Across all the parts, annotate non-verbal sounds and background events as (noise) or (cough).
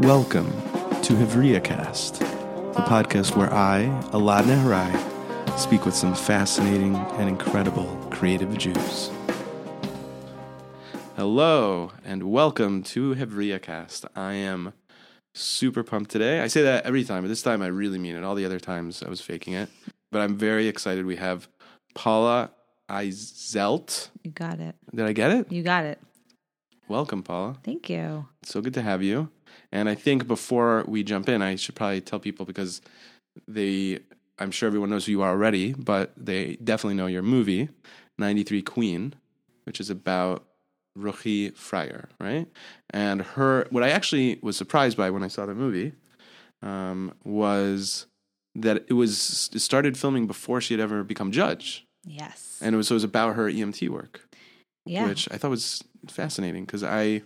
Welcome to Hevria Cast, the podcast where I, Elad Nehorai, speak with some fascinating and incredible creative Jews. Hello, and welcome to Hevria Cast. I am super pumped today. I say that every time, but this time I really mean it. All the other times I was faking it. But I'm very excited. We have Paula Eiselt. You got it. Did I get it? You got it. Welcome, Paula. Thank you. So good to have you. And I think before we jump in, I should probably tell people because they, I'm sure everyone knows who you are already, but they definitely know your movie, 93 Queen, which is about Ruchi Freier, right? And her, what I actually was surprised by when I saw the movie um, was that it was it started filming before she had ever become judge, Yes. and it was so it was about her EMT work yeah. which I thought was fascinating because I,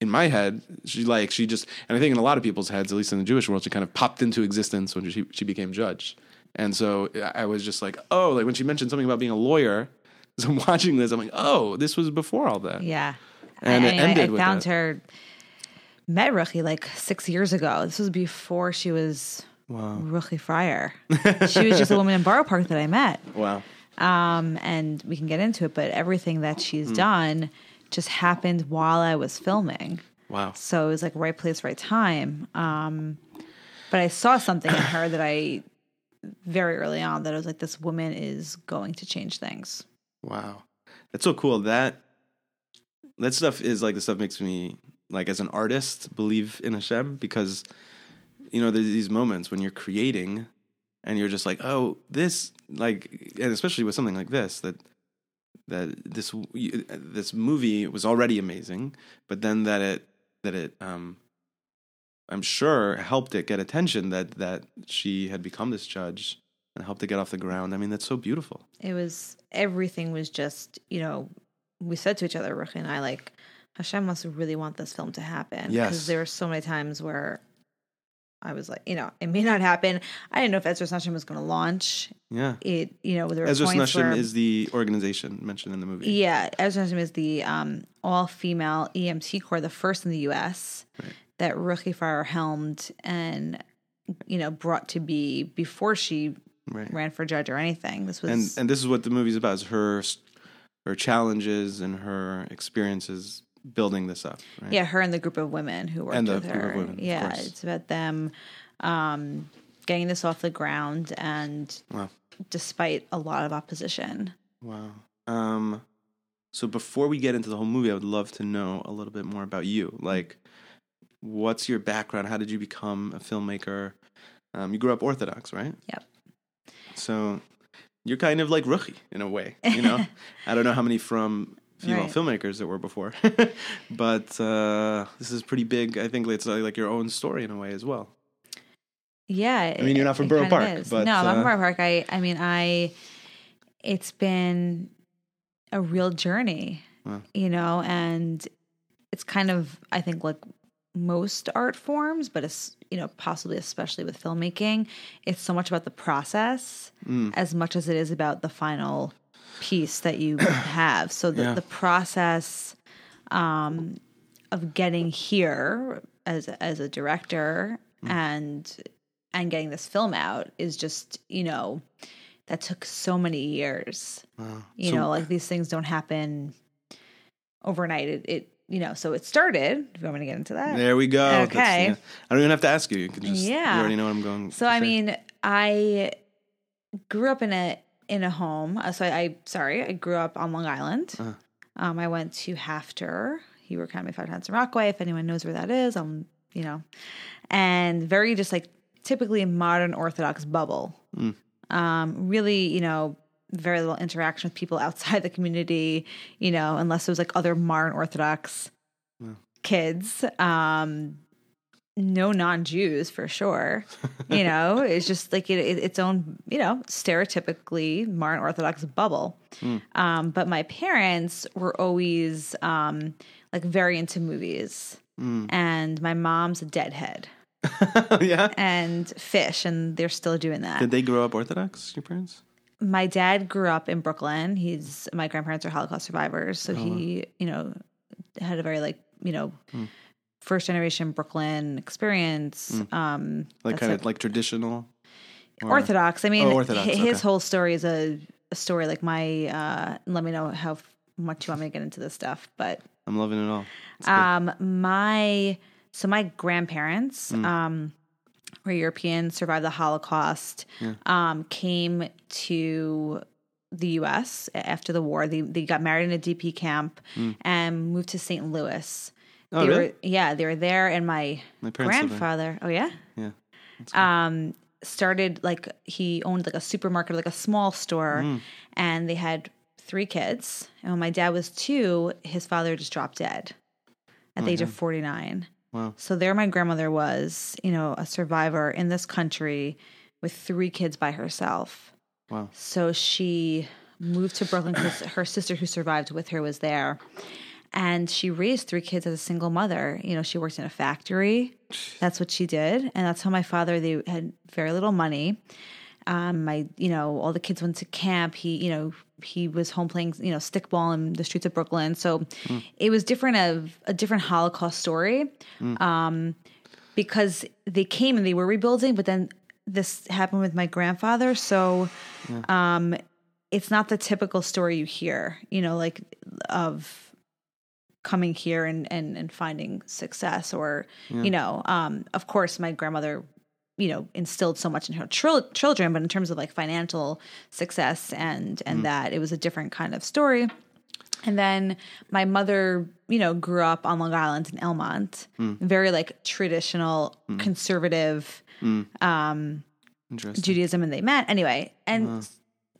in my head, she like she just, and I think in a lot of people's heads, at least in the Jewish world, she kind of popped into existence when she she became judge, and so I was just like, oh, like when she mentioned something about being a lawyer, (laughs) as I'm watching this, I'm like, oh, this was before all that, yeah. and I, it I- ended I with found that. her, met Ruchi like six years ago. This was before she was Wow, Ruchi Freier. (laughs) she was just a woman in Borough Park that I met. wow, Um, and we can get into it, but everything that she's Hmm. done just happened while I was filming. wow, So it was like right place, right time. Um, but I saw something in her that I very early on that I was like, this woman is going to change things. wow. That's so cool. That that stuff is like the stuff makes me like as an artist believe in Hashem because you know there's these moments when you're creating and you're just like oh this like and especially with something like this that that this this movie was already amazing but then that it that it um I'm sure helped it get attention that that she had become this judge and helped it get off the ground. I mean that's so beautiful. It was everything was just, you know, we said to each other, Ruchi and I, like, Hashem must really want this film to happen. Yes. Because there were so many times where I was like, you know, it may not happen. I didn't know if Ezras Nashim was going to launch Yeah. it. You know, there were Ezra points where, is the organization mentioned in the movie. Yeah, Ezras Nashim is the um, all female EMT corps, the first in the U.S. Right. that Ruchi Freier helmed and you know brought to be before she Right. ran for judge or anything. This was and and this is what the movie's about: is her her challenges and her experiences building this up. Right? yeah, her and the group of women who worked And the with group her. of women, yeah, course. it's about them um, getting this off the ground, and Wow. despite a lot of opposition. Wow. Um. So before we get into the whole movie, I would love to know a little bit more about you. Like, what's your background? How did you become a filmmaker? Um, you grew up Orthodox, right? Yep. So you're kind of like Ruchi in a way, you know. (laughs) I don't know how many from female Right. filmmakers that were before, (laughs) but uh, this is pretty big. I think it's like your own story in a way as well. Yeah, I mean, you're not from Borough Park, but, no, I'm not uh, from Borough Park. I, I mean, I, it's been a real journey, Wow. you know, and it's kind of, I think, like most art forms, but it's, you know, possibly especially with filmmaking, it's so much about the process Mm. as much as it is about the final piece that you (clears throat) have. So the, Yeah. the process um, of getting here as as a director Mm. and and getting this film out is just you know that took so many years. Wow. You So- know, like these things don't happen overnight. It, it you know, so it started. If you want me to get into that, There we go. Okay. yeah. I don't even have to ask you. You can just. Yeah. You already know what I'm going. So I say. mean, I grew up in a in a home. uh, So I, I sorry, I grew up on Long Island. Uh-huh. Um, I went to HAFTR. He worked at my five Hudson Rockaway. If anyone knows where that is, um, you know, and very just like typically modern Orthodox bubble. Mm. Um, really, you know, very little interaction with people (laughs) outside the community. You know, unless it was like other modern Orthodox Wow. kids. Um, no non-Jews for sure. (laughs) You know, it's just like it, it, its own, you know, stereotypically modern Orthodox bubble. Um, but my parents were always um, like very into movies, and my mom's a deadhead (laughs) yeah. and Phish, and they're still doing that. Did they grow up Orthodox? Your parents? my dad grew up in Brooklyn. He's my grandparents are Holocaust survivors, so he, you know, had a very like, you know, first generation Brooklyn experience. Mm. Um, Like kind of like traditional. or- Orthodox. I mean, Oh, Orthodox, his okay. whole story is a, a story like my. Uh, let me know how much you want me to get into this stuff, but I'm loving it all. It's good. um, my so my grandparents Mm. um, were European, survived the Holocaust, um, came to the U.S. after the war. They they got married in a DP camp and moved to St. Louis. Oh, they really? were yeah, they were there, and my, My parents live there. grandfather. Oh yeah, yeah. um, started like he owned like a supermarket, like a small store, Mm. and they had three kids. And when my dad was two, his father just dropped dead at the age of forty nine. Wow. So there, my grandmother was, you know, a survivor in this country with three kids by herself. Wow. So she moved to Brooklyn because her sister who survived with her was there. And she raised three kids as a single mother. You know, she worked in a factory. That's what she did. And that's how my father, they had very little money. Um, my, you know, all the kids went to camp. He, you know, he was home playing, you know, stickball in the streets of Brooklyn. So it was different of a different Holocaust story. Um, because they came and they were rebuilding, but then this happened with my grandfather. So um, it's not the typical story you hear, you know, like of coming here and, and, and finding success or, you know, um, of course, my grandmother, you know, instilled so much in her chil- children, but in terms of like financial success and, and that it was a different kind of story. And then my mother, you know, grew up on Long Island in Elmont, very like traditional, conservative um, Judaism, and they met. Anyway. And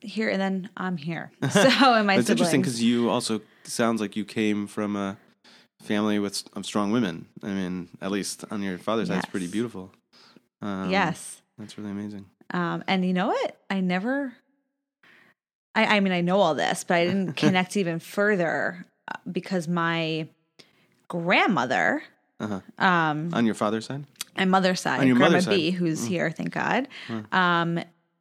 here, and then I'm here. (laughs) So, and my It's interesting because you also sounds like you came from a family with of strong women. I mean, at least on your father's side, it's pretty beautiful. Um, yes. that's really amazing. Um, and you know what? I never. I, I mean, I know all this, but I didn't (laughs) connect even further uh, because my grandmother, Uh-huh. um, On your father's side, my mother's side, On your Grandma mother's side. B, who's here, thank God. Um,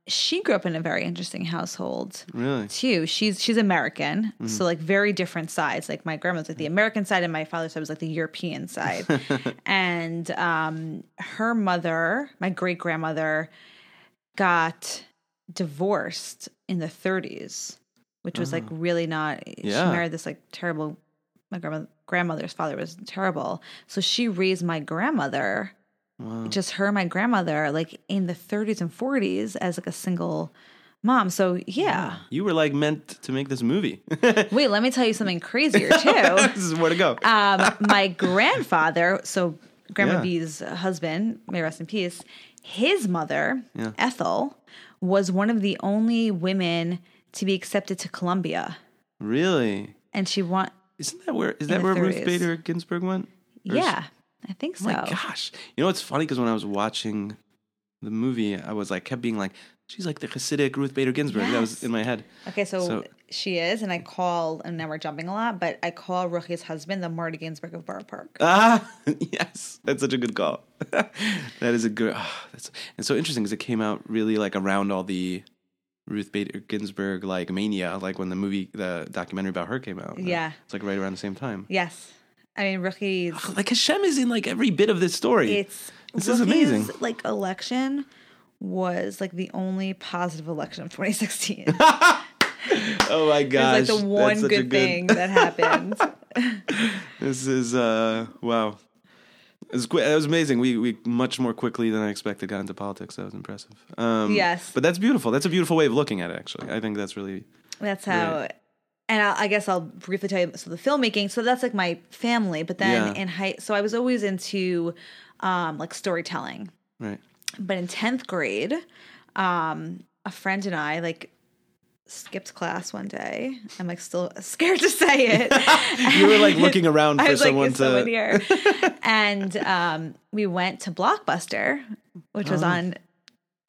she grew up in a very interesting household really? too. She's she's American, Mm-hmm. so like very different sides. Like my grandma's like the American side, and my father's side was like the European side. (laughs) and um, her mother, my great grandmother, got divorced in the 30s, which was like really not. Yeah. She Oh. Married this like terrible. My grandma, grandmother's father was terrible, so she raised my grandmother Wow. just her and my grandmother like in the 30s and 40s as like a single mom so yeah You were like meant to make this movie. (laughs) wait let me tell you something crazier (laughs) too this is where to go. um my grandfather so grandma Yeah. b's husband may rest in peace his mother Yeah. ethel was one of the only women to be accepted to columbia really? and she want Isn't that where? Is that where Ruth Bader Ginsburg went? Or yeah i think so Oh my gosh! You know what's funny? Because when I was watching the movie, I was like, kept being like, she's like the Hasidic Ruth Bader Ginsburg. That was in my head. Okay, so, So- she is, and I call, and now we're jumping a lot, but I call Ruchi's husband the Marty Ginsburg of Borough Park. Ah, (laughs) yes, that's such a good call. (laughs) that is a good. ah, that's and so interesting because it came out really like around all the Ruth Bader Ginsburg like mania, like when the movie, the documentary about her came out. Yeah. it's like right around the same time. Yes, I mean Ruchi's. Like Hashem is in like every bit of this story. It's This is amazing. Like election was like the only positive election of 2016. (laughs) oh my was gosh, like the one a good thing that happened. (laughs) (laughs) This is uh wow. It was, that was amazing. We we much more quickly than I expected got into politics. That was impressive. Um, Yes. but that's beautiful. That's a beautiful way of looking at it. Actually, I think that's really That's how. And I'll, I guess I'll briefly tell you. So the filmmaking. So that's like my family. But then Yeah. in high, so I was always into um, like storytelling. right. but in 10th grade um a friend and i like skipped class one day i'm like still scared to say it (laughs) You were like looking around (laughs) I for was like, someone is to. someone here? (laughs) and um, we went to Blockbuster, which was Oh. on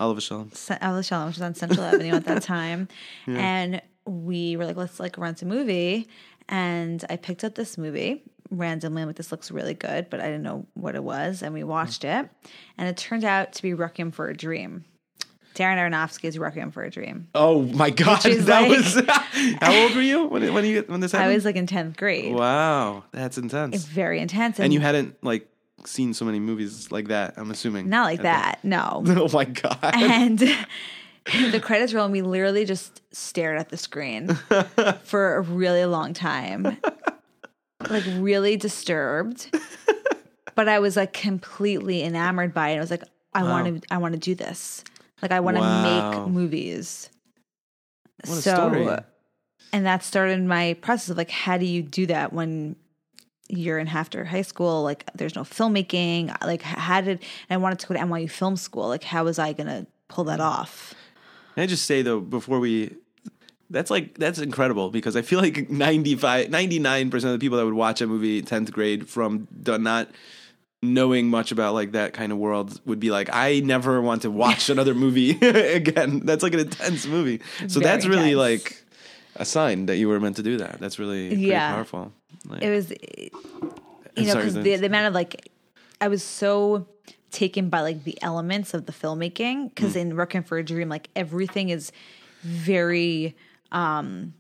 Oliver Shalom. Alice Shalom, which was on Central Avenue at that time. And we were like, let's like rent a movie. And I picked up this movie randomly. I'm like, this looks really good, but I didn't know what it was. And we watched it. And it turned out to be Requiem for a Dream. Darren Aronofsky's Requiem for a Dream. Oh my god, that like- was. (laughs) how old were you when when you when this I was like in 10th grade. wow, that's intense. It's very intense. and you hadn't like seen so many movies like that. I'm assuming Not like At that. No. (laughs) oh my god! and (laughs) the credits roll and we literally just stared at the screen (laughs) for a really long time. Like really disturbed. But i was like completely enamored by it. I was like i want to i want to do this. Like i want to Wow. make movies so story. and that started my process of like how do you do that when you're in HAFTR high school? Like there's no filmmaking. Like how did i wanted to go to nyu film school. Like how was i gonna pull that off Can I just say though, before we, that's like that's incredible because I feel like 95, 99 percent of the people that would watch a movie tenth grade from not knowing much about like that kind of world would be like, I never want to watch another movie (laughs) again. That's like an intense movie. So Very that's really intense. like a sign that you were meant to do that. That's really Yeah. powerful. Like, it was you know because the, the amount of like i was so taken by like the elements of the filmmaking because Mm. in Requiem for a Dream like everything is very um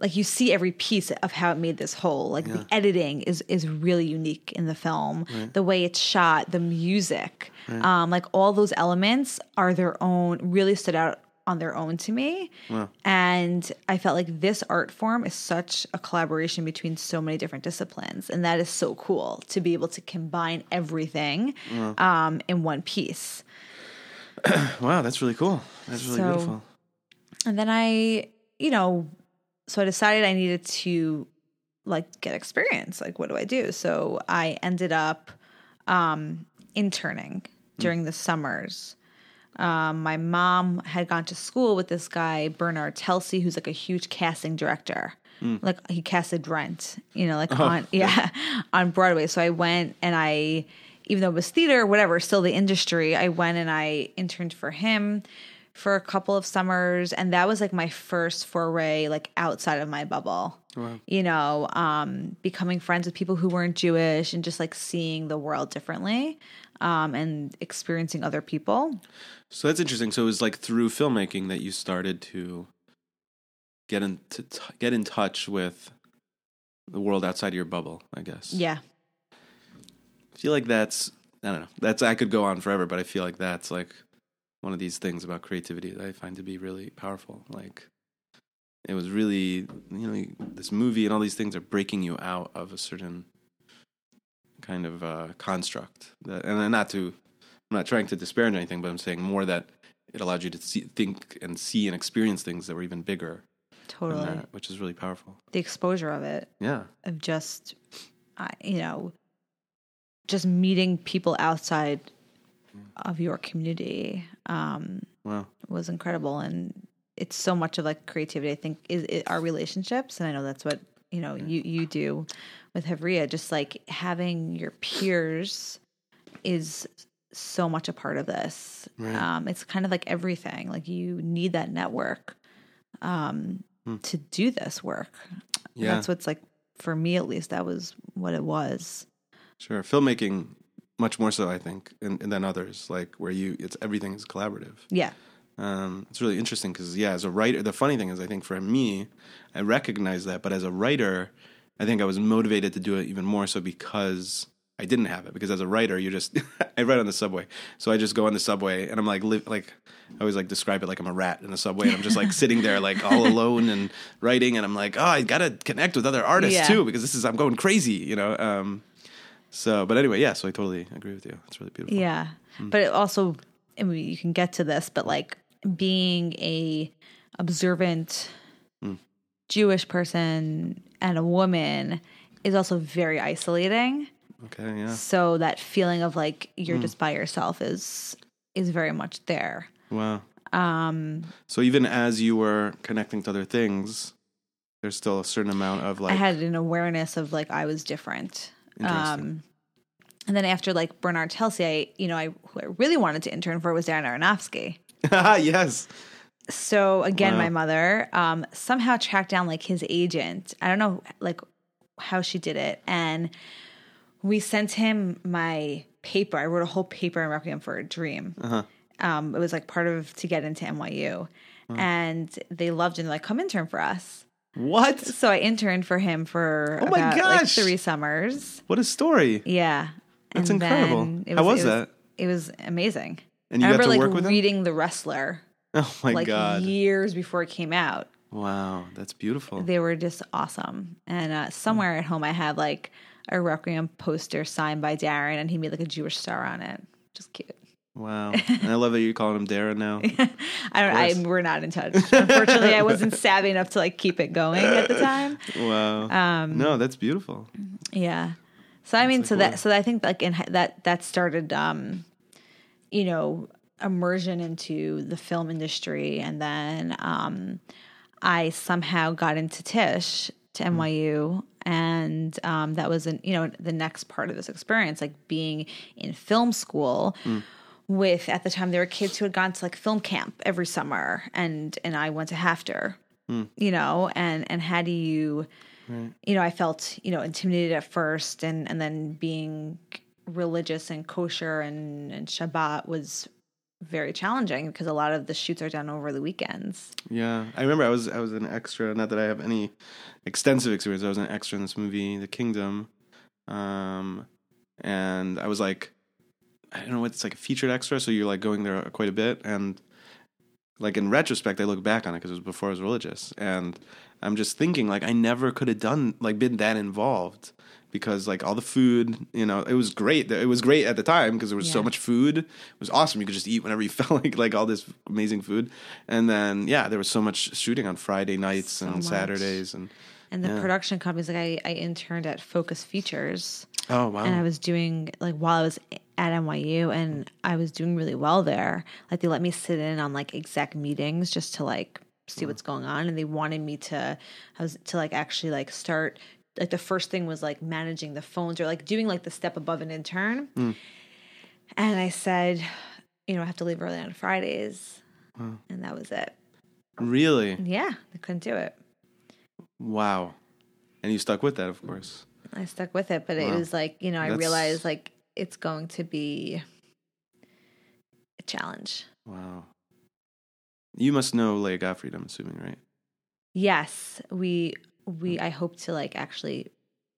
like you see every piece of how it made this whole like the editing is is really unique in the film. The way it's shot the music um like all those elements are their own really stood out on their own to me and i felt like this art form is such a collaboration between so many different disciplines and that is so cool to be able to combine everything um in one piece (clears throat) wow, that's really cool. That's really So- beautiful. and then I, you know, so I decided I needed to like get experience. Like, what do I do? So I ended up um, interning during the summers. Um, my mom had gone to school with this guy, Bernard Telsey, who's like a huge casting director. Like he casted Rent, you know, like on yeah, (laughs) on Broadway. So I went and I, even though it was theater, whatever, still the industry. I went and I interned for him for a couple of summers, and that was like my first foray, like outside of my bubble. You know, um, becoming friends with people who weren't Jewish and just like seeing the world differently, um, and experiencing other people. So that's interesting. So it was like through filmmaking that you started to get in to t- get in touch with the world outside of your bubble. I guess. Yeah, I feel like that's I don't know. That's I could go on forever, but I feel like that's like one of these things about creativity that I find to be really powerful. Like it was really you know this movie and all these things are breaking you out of a certain kind of uh, construct. That, and not to I'm not trying to disparage anything, but I'm saying more that it allowed you to see, think and see and experience things that were even bigger totally. that, which is really powerful. The exposure of it, Yeah. of just, I you know, just meeting people outside of your community um, Wow. was incredible, and it's so much of like creativity. I think is, is our relationships, and I know that's what you know you you do with Hevria. Just like having your peers is so much a part of this. Right. Um, it's kind of like everything. Like you need that network um, to do this work. Yeah. That's what's like for me at least. That was what it was. Sure, filmmaking much more so, I think, in, in than others. Like where you, it's everything is collaborative. Yeah. Um, it's really interesting because yeah, as a writer, the funny thing is, I think for me, I recognize that, but as a writer, I think I was motivated to do it even more so because I didn't have it. Because as a writer, you just (laughs) I write on the subway, so I just go on the subway and I'm like, li- like I always like describe it like I'm a rat in the subway, and I'm just like (laughs) sitting there like all alone and writing, and I'm like, oh, I gotta connect with other artists Yeah. too because this is I'm going crazy, you know. Um, so, but anyway, yeah. So I totally agree with you. It's really beautiful. Yeah. But it also, I mean, you can get to this, but like being a observant Jewish person and a woman is also very isolating. Okay. Yeah. So that feeling of like you're just by yourself is is very much there. Wow. Um. So even as you were connecting to other things, there's still a certain amount of like. I had an awareness of like I was different. Um, and then after like Bernard Telsey, I you know I who I really wanted to intern for was Darren Aronofsky. (laughs) yes. So again, Wow. my mother um, somehow tracked down like his agent. I don't know like how she did it, and we sent him my paper. I wrote a whole paper in Requiem for a Dream. Uh-huh. Um, it was like part of to get into NYU, and they loved him. Like, come intern for us. What? So I interned for him for Oh my about like gosh. three summers. What a story. Yeah. That's And incredible. it How was it that? It was amazing. And you I got remember to like work with him? reading The Wrestler (laughs) Oh my like god! years before it came out. Wow, that's beautiful. They were just awesome. And uh, somewhere at home, I have like a Requiem poster signed by Darren, and he made like a Jewish star on it. Just cute. Wow, (laughs) and I love that you're calling him Darren now. (laughs) I don't. I we're not in touch. Unfortunately, I wasn't savvy enough to like keep it going at the time. Wow. Um, no, that's beautiful. Yeah. So I mean, so cool. that so I think like in that that started, um, you know, immersion into the film industry, and then um, I somehow got into Tisch to Hmm. NYU, and um, that was an you know the next part of this experience, like being in film school. Hmm. With at the time there were kids who had gone to like film camp every summer, and and I went to HAFTR, Hmm. you know, and and how do you you know, I felt, you know, intimidated at first and, and then being religious and kosher and, and Shabbat was very challenging because a lot of the shoots are done over the weekends. Yeah, I remember I was I was an extra. Not that I have any extensive experience. I was an extra in this movie, The Kingdom, um, and I was like, I don't know what it's like a featured extra. So you're like going there quite a bit, and like in retrospect, I look back on it because it was before I was religious, and I'm just thinking like I never could have done like been that involved because like all the food, you know, it was great. It was great at the time because there was so much food. It was awesome. You could just eat whenever you (laughs) felt like like all this amazing food. And then yeah, there was so much shooting on Friday nights So and much. Saturdays and And the Yeah. production companies, like I, I interned at Focus Features oh wow. and I was doing like while I was at NYU and I was doing really well there. Like they let me sit in on like exec meetings just to like see what's going on and they wanted me to I was to like actually like start like the first thing was like managing the phones or like doing like the step above an intern. Hmm. And I said, you know, I have to leave early on Fridays. Hmm. And that was it. really? Yeah, I couldn't do it. Wow. And you stuck with that, of course. I stuck with it, but it was like, you know, I That's- realized like it's going to be a challenge. Wow. You must know Leah Gottfried, I'm assuming, right? Yes, we we I hope to like actually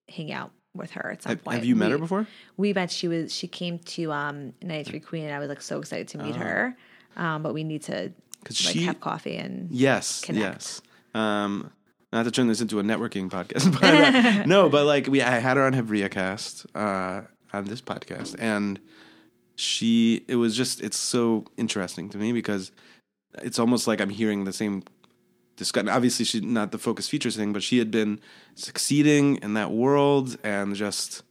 hang out with her at some Have, point. have you met we, her before? We met. She was she came to um 93 Queen, and I was like so excited to meet Oh. her. Um, but we need to like she have coffee and Yes, connect. yes. Um, not to turn this into a networking podcast, (laughs) but uh, no, but like we, I had her on Hevria Cast uh, on this podcast, and she, it was just, it's so interesting to me because it's almost like I'm hearing the same Obviously, she's not the focus features thing, but she had been succeeding in that world, and just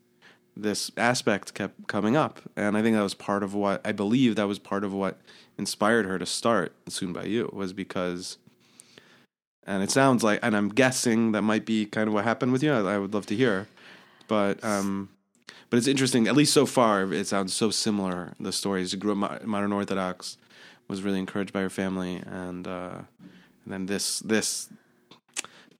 this aspect kept coming up, and I think that was part of what I believe that was part of what inspired her to start soon by you was because and it sounds like and i'm guessing that might be kind of what happened with you. I, I would love to hear. But um but it's interesting. At least so far it sounds so similar the stories. She grew up modern orthodox was really encouraged by her family and uh and then this this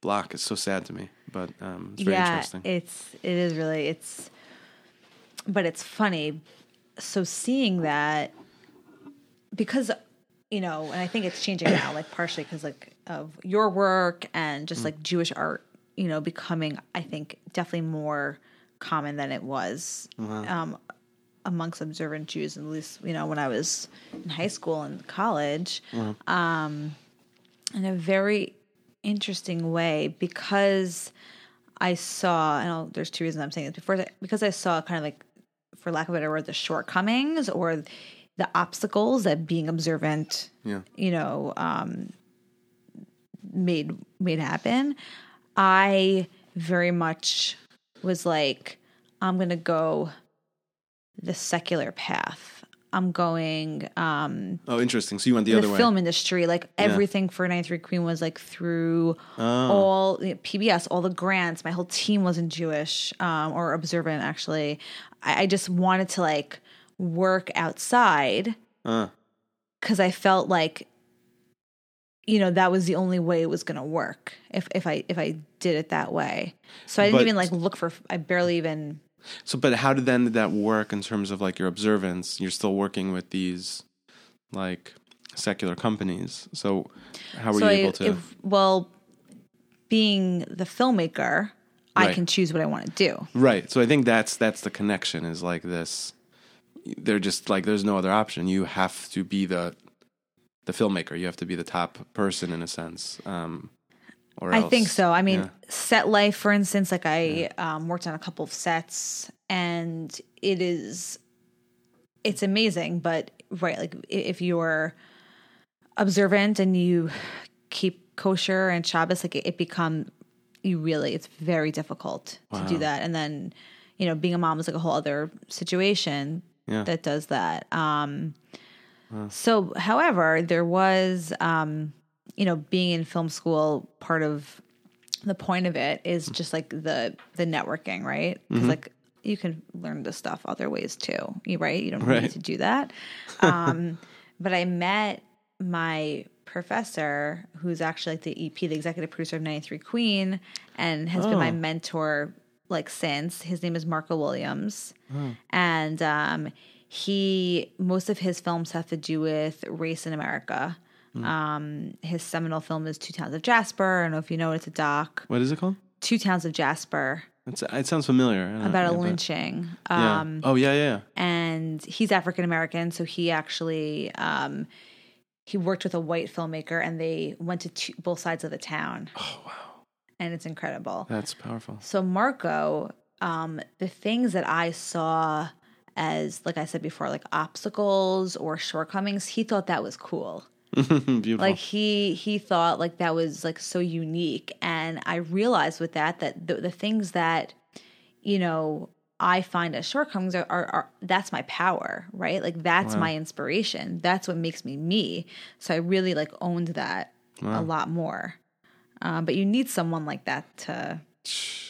block is so sad to me but um it's very yeah, interesting it's it is really it's, but it's funny. So seeing that because you know, and I think it's changing now, like partially because like of your work and Mm. just like Jewish art, you know, becoming I think definitely more common than it was um, amongst observant Jews, at least you know when I was in high school and college, um, in a very interesting way because I saw, and I'll, there's two reasons I'm saying this before that, because I saw kind of like, for lack of a better word, the shortcomings or the obstacles that being observant, yeah you know, um, made made happen. I very much was like, I'm gonna go the secular path. I'm going um oh interesting so you went the, the, other way film industry. Like everything for 93 Queen was like through Oh. all you know, PBS, all the grants. My whole team wasn't Jewish um, or observant. Actually, I, I just wanted to like work outside uh, because I felt like you know that was the only way it was going to work if if I if I did it that way. So I didn't But- even like look for. I barely even. So, but how did then did that work in terms of like your observance? You're still working with these like secular companies. So, how were so you I- able to? if- well, being the filmmaker, I can choose what I want to do. Right. So I think that's that's the connection is like this. They're just like there's no other option. You have to be the the filmmaker. You have to be the top person in a sense. Um, or I else- think so. I mean, yeah. set life, for instance, like I um, worked on a couple of sets, and it is, it's amazing. But right, like if you're observant and you keep kosher and Shabbos, like it, it become you really, it's very difficult to do that. And then, you know, being a mom is like a whole other situation Yeah. that does that. Um, so, however, there was, um, you know, being in film school, part of the point of it is just like the the networking, right? Because like you can learn this stuff other ways too, you right? You don't Right. need to do that. (laughs) Um, but I met my professor, who's actually like the EP, the executive producer of 93 Queen, and has been my Oh. mentor like since. His name is Marco Williams, and um, he most of his films have to do with race in America. Um, his seminal film is Two Towns of Jasper. I don't know if you know it, it's a doc. what is it called? Two Towns of Jasper It's, it sounds familiar. Don't know, about a lynching. Yeah. Um, oh yeah, yeah. and he's African American, so he actually um, he worked with a white filmmaker, and they went to two, both sides of the town. Oh wow, and it's incredible. that's powerful. So Marco, um, the things that I saw as, like I said before, like obstacles or shortcomings, he thought that was cool. (laughs) Beautiful. Like he he thought like that was like so unique, and I realized with that that the, the things that you know I find as shortcomings are, are, are that's my power, right? Like that's my inspiration. That's what makes me me. So I really like owned that a lot more. Um, but you need someone like that to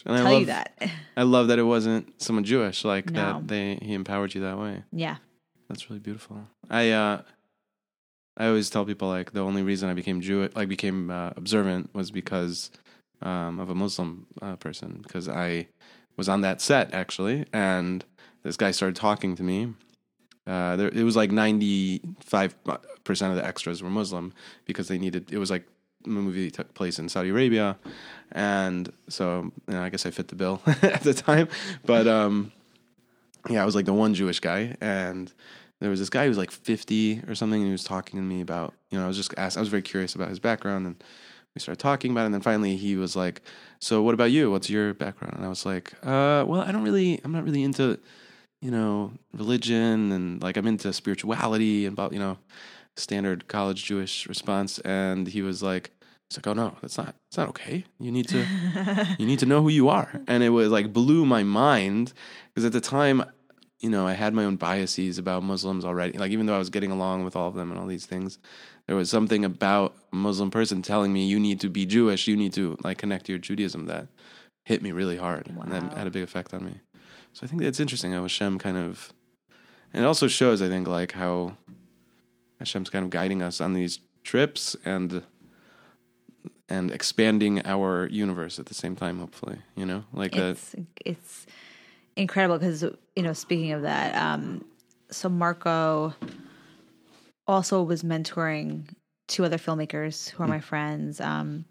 and I tell love, you that. I love that it wasn't someone Jewish. Like No. that they he empowered you that way. yeah. That's really beautiful. I uh, I always tell people like the only reason I became Jewish, like became uh, observant, was because um, of a Muslim uh, person. Because I was on that set actually, and this guy started talking to me. Uh, there, it was like ninety five percent of the extras were Muslim because they needed. It was like the movie took place in Saudi Arabia, and so you know, I guess I fit the bill (laughs) at the time. But um, yeah, I was like the one Jewish guy, and there was this guy who was like 50 or something, and he was talking to me about, you know, I was just asked, I was very curious about his background, and we started talking about it, and then finally he was like, "So what about you? What's your background?" And I was like, "Uh, well, I don't really, I'm not really into, you know, religion, and like I'm into spirituality and about, you know, standard college Jewish response." And he was like. it's like, oh no, that's not. It's not okay. You need to, (laughs) you need to know who you are. And it was like blew my mind because at the time, you know, I had my own biases about Muslims already. Like even though I was getting along with all of them and all these things, there was something about a Muslim person telling me you need to be Jewish, you need to like connect to your Judaism that hit me really hard and that had a big effect on me. So I think that's interesting how Hashem kind of, and it also shows I think like how Hashem's kind of guiding us on these trips and and expanding our universe at the same time. Hopefully, you know, like that. it's it's incredible because you know speaking of that um so marco also was mentoring two other filmmakers who are my friends um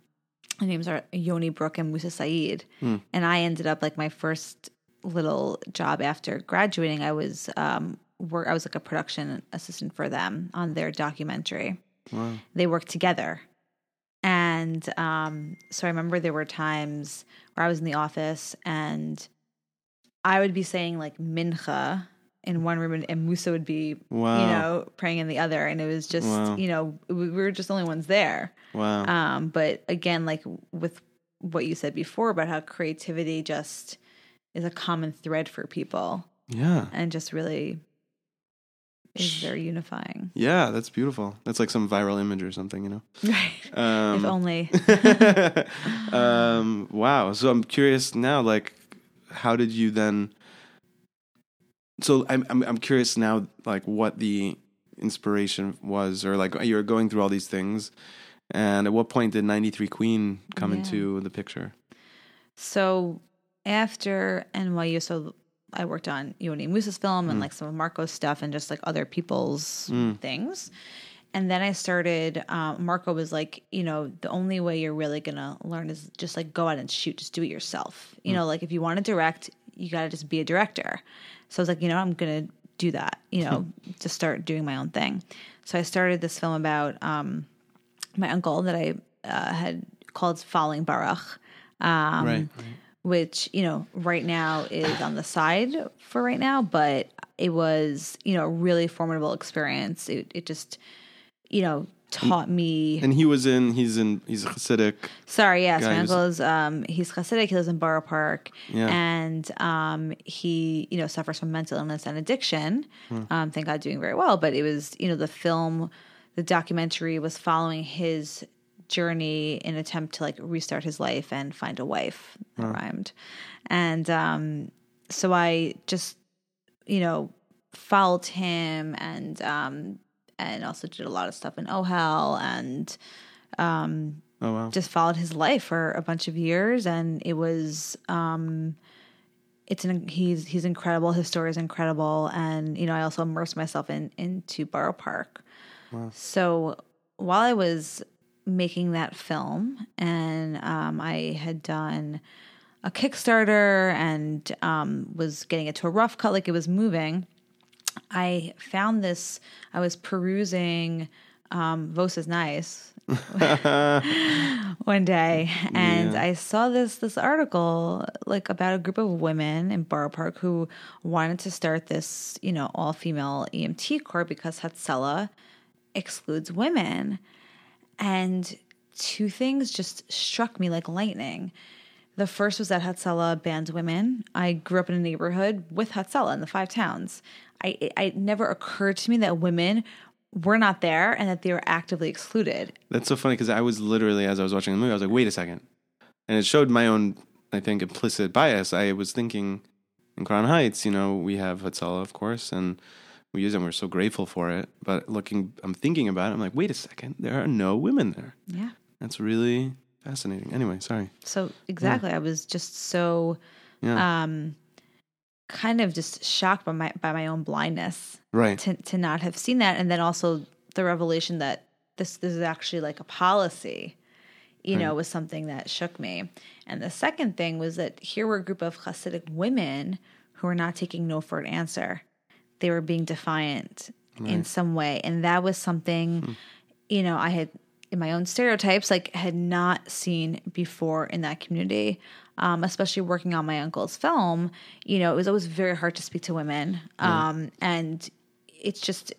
their names are yoni brook and musa syeed and i ended up like my first little job after graduating i was um work i was like a production assistant for them on their documentary Wow. they worked together. And um, so I remember there were times where I was in the office and I would be saying like mincha in one room and, and Musa would be, Wow. you know, praying in the other. And it was just, Wow. you know, we we were just the only ones there. Wow. Um, but again, like with what you said before about how creativity just is a common thread for people yeah. and just really is very unifying. Yeah, that's beautiful. That's like some viral image or something, you know. (laughs) Right. Um, if only. (laughs) um, wow. So I'm curious now, like, how did you then? So I'm I'm I'm curious now, like, what the inspiration was, or like you were going through all these things, and at what point did '93 Queen come Yeah. into the picture? So after NYU, so I worked on Yoni Musa's film and mm. like some of Marco's stuff and just like other people's mm. things. And then I started. Um, Marco was like, you know, the only way you're really gonna learn is just like go out and shoot. Just do it yourself. You know, like if you want to direct, you got to just be a director. So I was like, you know, I'm gonna do that. You know, (laughs) to start doing my own thing. So I started this film about um, my uncle that I uh, had called Falling Baruch. Um, right. which you know right now is on the (laughs) side for right now but it was you know a really formidable experience it, it just you know taught me And he was in. He's in. He's a Hasidic. sorry yes my uncle is um he's Hasidic he lives in Borough Park Yeah. and um he you know suffers from mental illness and addiction Hmm. um thank God doing very well but it was you know the film the documentary was following his journey in attempt to like restart his life and find a wife that rhymed and um so I just you know followed him and um and also did a lot of stuff in Ohel and Oh wow. just followed his life for a bunch of years. And it was um it's an he's he's incredible. His story is incredible. And you know i also immersed myself in into borough park. So while i was making that film and um i had done a kickstarter and um was getting it to a rough cut like it was moving i found this i was perusing um Vos Iz Neias (laughs) one day and Yeah. I saw this this article like about a group of women in Borough Park who wanted to start this, you know, all female EMT corps because Hatzalah excludes women. And two things just struck me like lightning. The first was that Hatzalah bans women. I grew up in a neighborhood with Hatzalah in the five towns. I it, it never occurred to me that women were not there and that they were actively excluded. That's so funny because I was literally as I was watching the movie, I was like, wait a second, and it showed my own, I think, implicit bias. I was thinking in Crown Heights, you know, we have Hatzalah, of course, and we use them. We're so grateful for it. But looking, I'm thinking about it. I'm like, wait a second, there are no women there. Yeah. That's really fascinating. Anyway, sorry. So exactly, I was just so Yeah. um kind of just shocked by my by my own blindness right. to to not have seen that. And then also the revelation that this this is actually like a policy you know was something that shook me. And the second thing was that here were a group of hasidic women who were not taking no for an answer. They were being defiant in some way. And that was something hmm. you know i had in my own stereotypes like had not seen before in that community um, especially working on my uncle's film you know it was always very hard to speak to women um, and it's just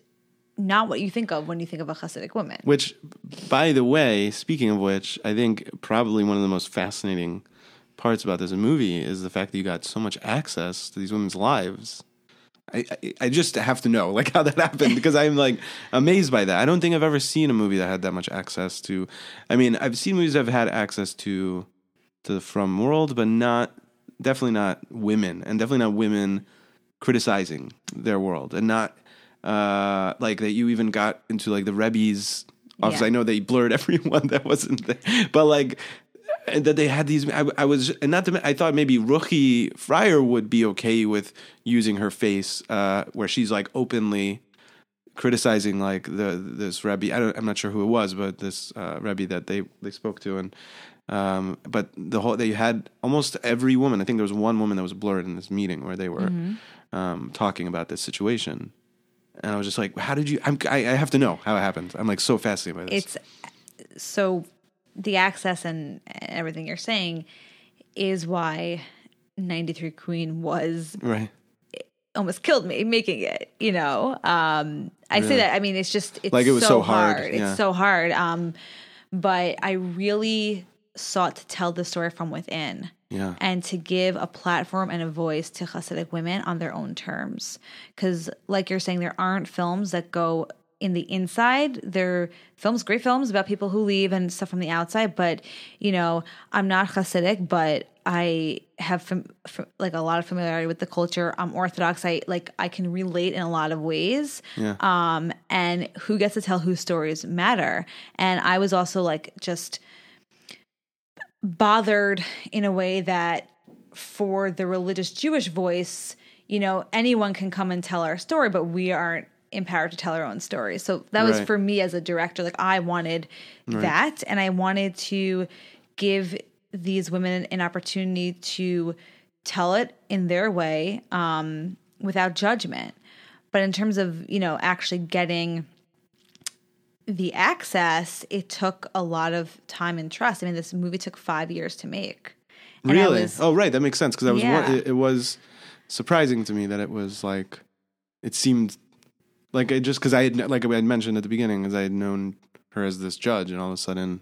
not what you think of when you think of a Hasidic woman. Which, by the way, speaking of which, I think probably one of the most fascinating parts about this movie is the fact that you got so much access to these women's lives. I, I, I just have to know (laughs) like how that happened because I'm like amazed by that. I don't think I've ever seen a movie that had that much access to. I mean, I've seen movies that have had access to to the from world, but not definitely not women, and definitely not women criticizing their world, and not uh like that. You even got into like the Rebbe's office. Yeah. I know they blurred (laughs) everyone that wasn't there, but like and that they had these. I, I was, and not to. I thought maybe Ruchi Freier would be okay with using her face, uh, where she's like openly criticizing like the this Rebbe. I don't, I'm not sure who it was, but this uh, Rebbe that they they spoke to, and um, but the whole they had almost every woman. I think there was one woman that was blurred in this meeting where they were um, talking about this situation. And I was just like, "How did you?" I'm, I, I have to know how it happened. I'm like so fascinated by this. It's so the access and everything you're saying is why 93 Queen was right. almost killed me making it, you know. Um I say that I mean it's just it's Like, it was so, so hard, hard. yeah. It's so hard. Um but I really sought to tell the story from within. Yeah. and to give a platform and a voice to Hasidic women on their own terms. Because, like you're saying, there aren't films that go in the inside. They're films, great films about people who leave and stuff from the outside. But, you know, I'm not Hasidic, but I have fam- f- like a lot of familiarity with the culture. I'm Orthodox. I like I can relate in a lot of ways. Yeah. Um, and who gets to tell whose stories matter? And I was also like just bothered in a way that for the religious Jewish voice, you know, anyone can come and tell our story, but we aren't empowered to tell her own story. So that was Right. for me as a director. Like I wanted that, and I wanted to give these women an opportunity to tell it in their way um, without judgment. But in terms of you know actually getting the access, it took a lot of time and trust. I mean, this movie took five years to make. And really? was- oh, right. That makes sense because I was. Yeah. It, it was surprising to me that it was like. It seemed like it just because I had like I had mentioned at the beginning, as I had known her as this judge, and all of a sudden,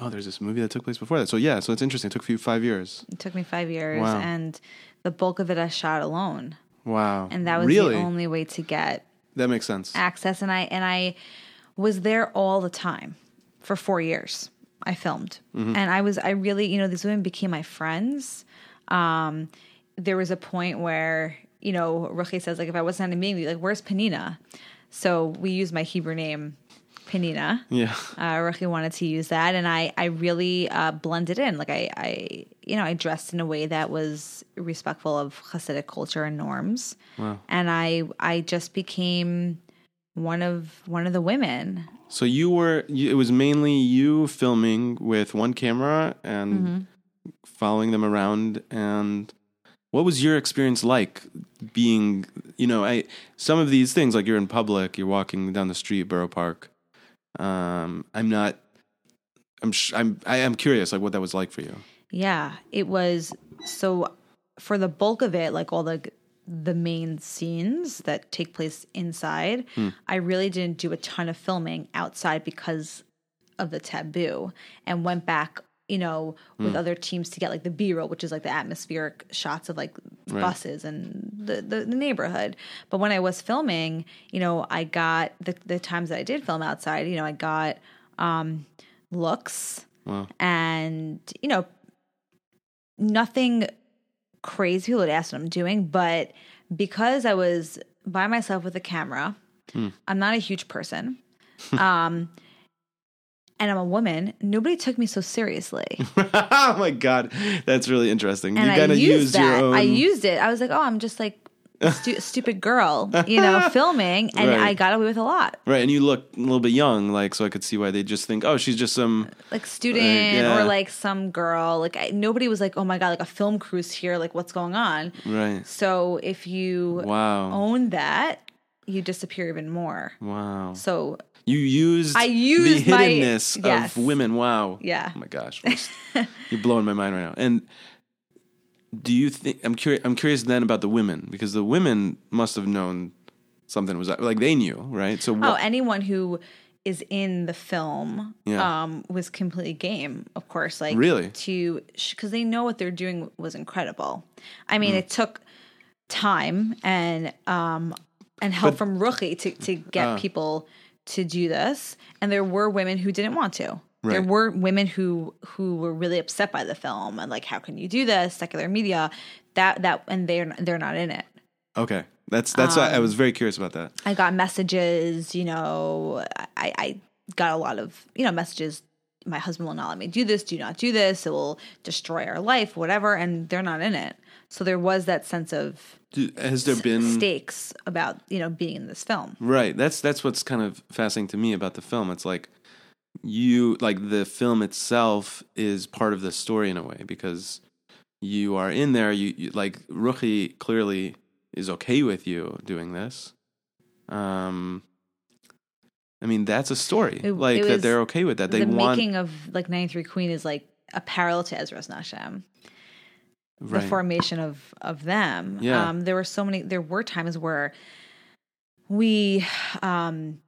oh, there's this movie that took place before that. So yeah, so it's interesting. It took you five years. It took me five years, Wow. and the bulk of it I shot alone, Wow. and that was really the only way to get that makes sense. access. And I and I was there all the time for four years. I filmed, Mm-hmm. and I was I really you know these women became my friends. Um, there was a point where you know Ruchi says like if I wasn't at a meeting, like where's Panina? So we use my Hebrew name, Panina. Yeah. uh, Ruchi wanted to use that, and I I really uh, blended in. Like I I you know I dressed in a way that was respectful of Hasidic culture and norms, Wow. and I I just became one of one of the women. So you were. You, it was mainly you filming with one camera and Mm-hmm. following them around. And what was your experience like being? You know, I some of these things like you're in public, you're walking down the street, Borough Park. Um, I'm not. I'm. sh- I'm. I am curious, like what that was like for you. Yeah, it was so for the bulk of it, like all the the main scenes that take place inside, I really didn't do a ton of filming outside because of the taboo and went back you know with other teams to get like the b-roll which is like the atmospheric shots of like buses and the, the the neighborhood. But when i was filming you know i got the the times that i did film outside you know i got um looks Wow. and you know nothing crazy people would ask what i'm doing but because i was by myself with a camera i'm not a huge person. (laughs) Um and i'm a woman nobody took me so seriously (laughs) oh my god, that's really interesting. and you kind of used used that your own. i used it i was like oh i'm just like stu- (laughs) stupid girl you know (laughs) filming and Right. i got away with a lot right, and you look a little bit young, like so I could see why they just think, oh, she's just some. like student yeah. or like some girl like I, nobody was like oh my god like a film crew's here like what's going on Right. so if you Wow. own that you disappear even more Wow. so You used I used the my- hiddenness yes. of women. Wow. Yeah. Oh my gosh. (laughs) You're blowing my mind right now. And do you think I'm curious I'm curious then about the women because the women must have known something was like they knew, right? So oh anyone who is in the film Yeah. um was completely game of course like Really? to because they know what they're doing was incredible i mean it took time and um and help from Ruchi to to get Ah. people to do this and there were women who didn't want to there were women who who were really upset by the film and like how can you do this secular media that that and they're they're not in it Okay. That's that's why Um, I was very curious about that. I got messages, you know, I, I got a lot of, you know, messages. My husband will not let me do this. Do not do this. It will destroy our life, whatever. And they're not in it. So there was that sense of has there been stakes about, you know, being in this film. Right. That's that's what's kind of fascinating to me about the film. It's like you like the film itself is part of the story in a way because you are in there. You, you like Ruchi clearly is okay with you doing this. Um, I mean that's a story. It- like it that they're okay with that. They the want making of like 93 Queen is like a parallel to Ezras Nashim. Right. the formation of of them. Yeah. Um, there were so many. There were times where we, um,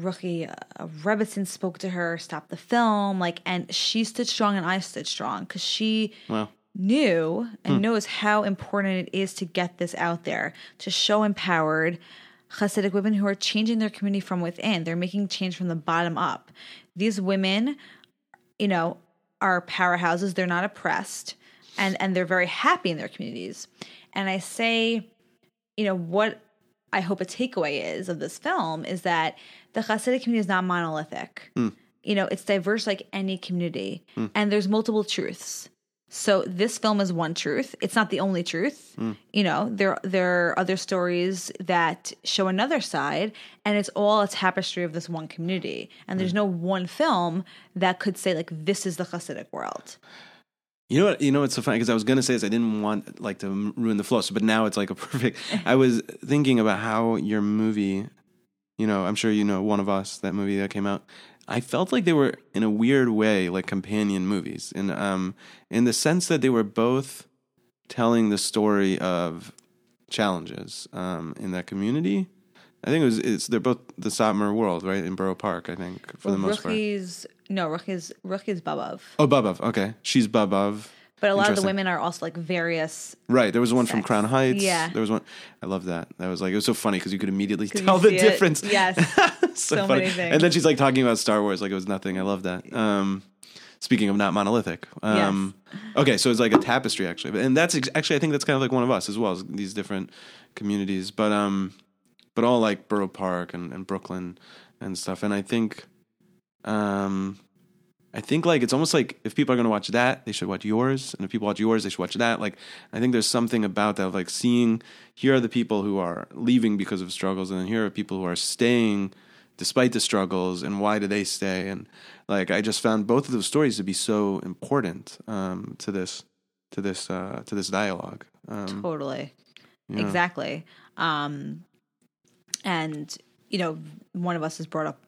Ruchi uh, spoke to her, stopped the film, like, and she stood strong and I stood strong because she Wow. knew and Hmm. knows how important it is to get this out there to show empowered Hasidic women who are changing their community from within. They're making change from the bottom up. These women, you know, are powerhouses. They're not oppressed, and and they're very happy in their communities. And I say, you know, what I hope a takeaway is of this film is that the Hasidic community is not monolithic. Hmm. You know, it's diverse like any community, hmm. and there's multiple truths. So this film is one truth. It's not the only truth. Hmm. You know, there there are other stories that show another side, and it's all a tapestry of this one community. And there's no one film that could say like this is the Hasidic world. You know what? You know what's so funny because I was gonna say is I didn't want like to ruin the flow. So, but now it's like a (laughs) perfect. I was thinking about how your movie, you know, I'm sure you know one of us that movie that came out. I felt like they were in a weird way like companion movies, in um, in the sense that they were both telling the story of challenges um in that community. I think it was it's they're both the Satmar world, right in Borough Park. I think for the most part. No, Ruchi's Ruchi's Bobov. Oh, Bobov. Okay, she's Bobov. But a lot of the women are also like various. Right. There was one from Crown Heights. Yeah. There was one. I love that. That was like it was so funny because you could immediately tell the see it. difference. Yes. (laughs) so, So funny. many things. And then she's like talking about Star Wars like it was nothing. I love that. Um, speaking of not monolithic. Um, Okay, so it's like a tapestry actually, and that's ex- actually I think that's kind of like one of us as well as these different communities, but um, but all like Borough Park and, and Brooklyn and stuff. And I think, um, I think like it's almost like if people are going to watch that, they should watch yours, and if people watch yours, they should watch that. Like I think there's something about that, of like seeing here are the people who are leaving because of struggles, and then here are people who are staying despite the struggles, and why do they stay? And like I just found both of those stories to be so important um, to this to this uh, to this dialogue. Um, Totally. yeah. Exactly. Um, and you know, one of us is brought up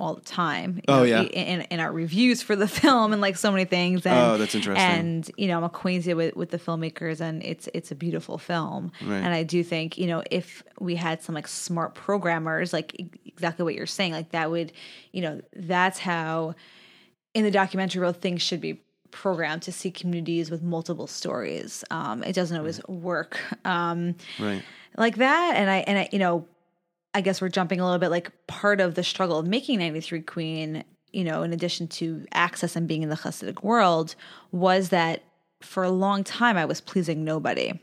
all the time. you Oh, know, yeah. in, in our reviews for the (laughs) film and like so many things. And, Oh, that's interesting. And you know, I'm acquainted with with the filmmakers, and it's it's a beautiful film. Right. And I do think you know if we had some like smart programmers, like exactly what you're saying, like that would, you know, that's how in the documentary world things should be programmed to see communities with multiple stories. Um, it doesn't always work. Um, Right. like that and i and i you know i guess we're jumping a little bit like part of the struggle of making 93 queen you know in addition to access and being in the hasidic world was that for a long time i was pleasing nobody.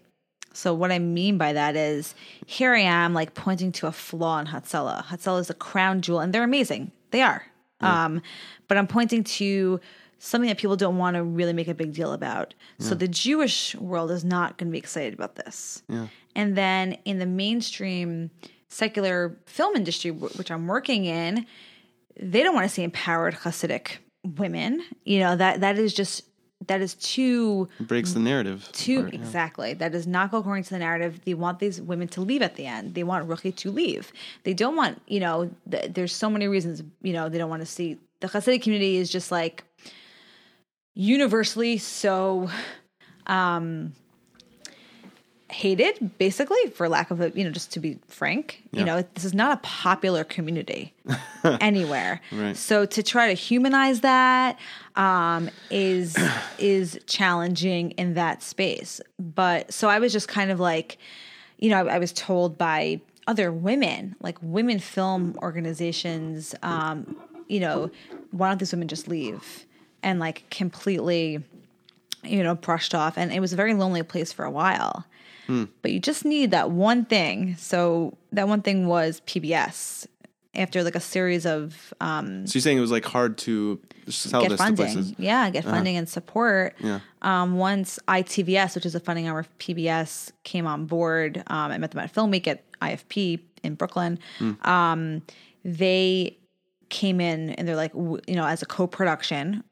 So what i mean by that is here i am like pointing to a flaw in hatzalah hatzalah is a crown jewel and they're amazing. They are. Um, but i'm pointing to something that people don't want to really make a big deal about. So the jewish world is not going to be excited about this. Yeah. and then in the mainstream secular film industry, wh- which I'm working in, they don't want to see empowered Hasidic women. You know that that is just that is too It breaks the narrative. too apart, yeah. exactly. That does not go according to the narrative. They want these women to leave at the end. They want Ruchi to leave. They don't want you know. Th- there's so many reasons you know they don't want to see the Hasidic community is just like universally so um hated basically for lack of a you know just to be frank you know this is not a popular community (laughs) anywhere. Right. so to try to humanize that um is (coughs) is challenging in that space. But so i was just kind of like you know i, I was told by other women like women film organizations um you know why don't these women just leave? And like completely you know brushed off. And it was a very lonely place for a while but you just need that one thing. So that one thing was pbs after like a series of um So you're saying it was like hard to sell get this to funding. places. yeah get funding and support. Yeah. um once itvs which is a funding arm of pbs came on board um i met them at film week at ifp in brooklyn um they came in and they're like you know as a co-production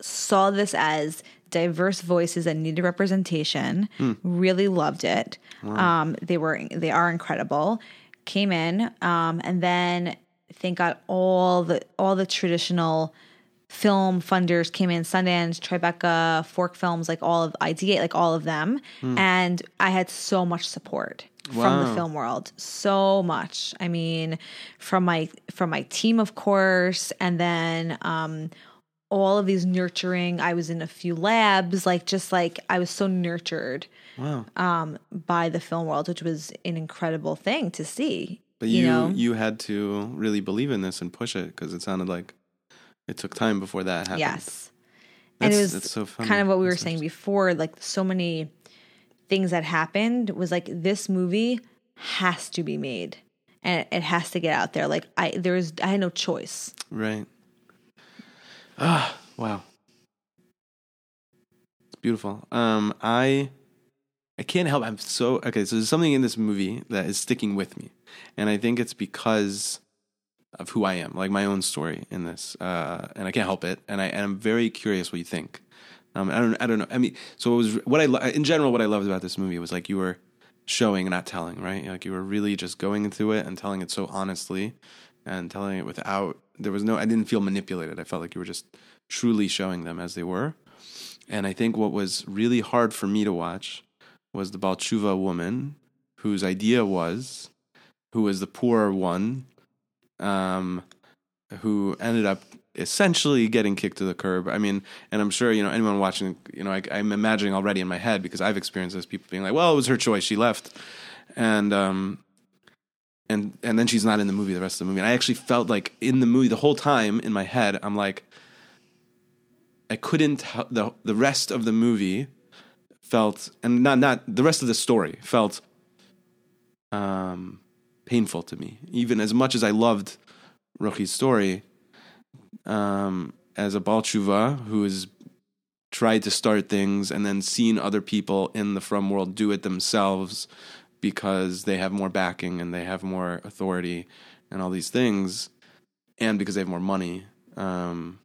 saw this as diverse voices that needed representation. Really loved it. Um, they were they are incredible. Came in um, and then I think got all the all the traditional film funders came in. Sundance tribeca fork films like all of id8 like all of them. And i had so much support from the film world. So much. I mean from my from my team of course and then um all of these nurturing i was in a few labs like just like i was so nurtured Wow. um by the film world which was an incredible thing to see But you you, know had to really believe in this and push it because it sounded like it took time before that happened. yes and it was so kind of what we were That's saying before like so many things that happened was like this movie has to be made and it has to get out there like i there was i had no choice Right. Ah, wow. It's Beautiful. Um, I I can't help. I'm so okay. So there's something in this movie that is sticking with me, and I think it's because of who I am, like my own story in this, uh, and I can't help it. And I and I'm very curious what you think. Um, I don't. I don't know. I mean, so it was what I in general what I loved about this movie was like you were showing, not telling, right? Like you were really just going into it and telling it so honestly, and telling it without. There was no. I didn't feel manipulated. I felt like you were just truly showing them as they were. And I think what was really hard for me to watch was the Baal Teshuva woman, whose idea was, who was the poor one, um, who ended up essentially getting kicked to the curb. I mean, and I'm sure you know anyone watching. You know, I, I'm imagining already in my head because I've experienced this. People being like, "Well, it was her choice; she left," and um, and and then she's not in the movie the rest of the movie. And I actually felt like in the movie the whole time in my head, I'm like, I couldn't the the rest of the movie felt and not not the rest of the story felt um painful to me. Even as much as I loved Ruchi's story, um, as a Baal Teshuva who has tried to start things and then seen other people in the Frum world do it themselves because they have more backing and they have more authority and all these things, and because they have more money. Um,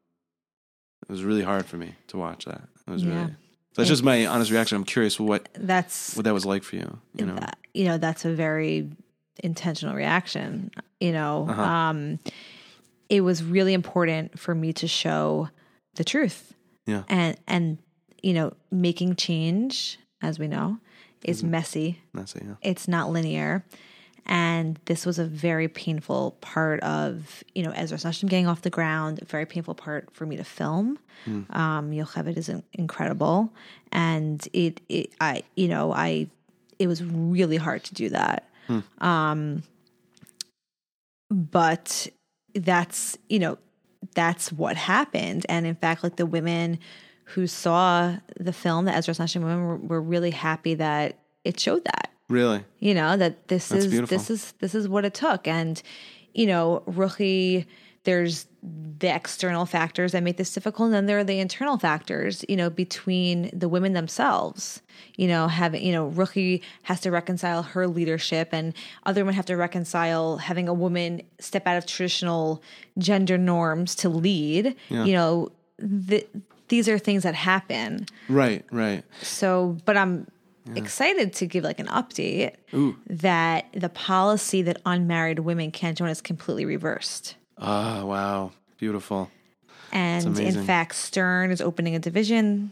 it was really hard for me to watch that. It was Yeah. really. So that's just my honest reaction. I'm curious what That's what that was like for you. You know, that- you know that's a very intentional reaction you know Uh-huh. um it was really important for me to show the truth Yeah. and and you know making change as we know is Mm-hmm. messy. That's. Yeah. it's not linear. And this was a very painful part of you know Ezras Nashim getting off the ground a very painful part for me to film. Um Yocheved is in- incredible. And it, it I you know I it was really hard to do that. Um but that's you know that's what happened. And in fact like the women who saw the film the Ezras Nashim women were, were really happy that it showed that Really. you know that this That's is beautiful. this is this is what it took and you know Ruchi there's the external factors that make this difficult and then there are the internal factors you know between the women themselves you know having you know Ruchi has to reconcile her leadership and other women have to reconcile having a woman step out of traditional gender norms to lead Yeah. you know th- these are things that happen Right. Right. so, but I'm excited to give like an update Ooh. that the policy that unmarried women can't join is completely reversed. Ah. wow. Beautiful. And in fact, Stern is opening a division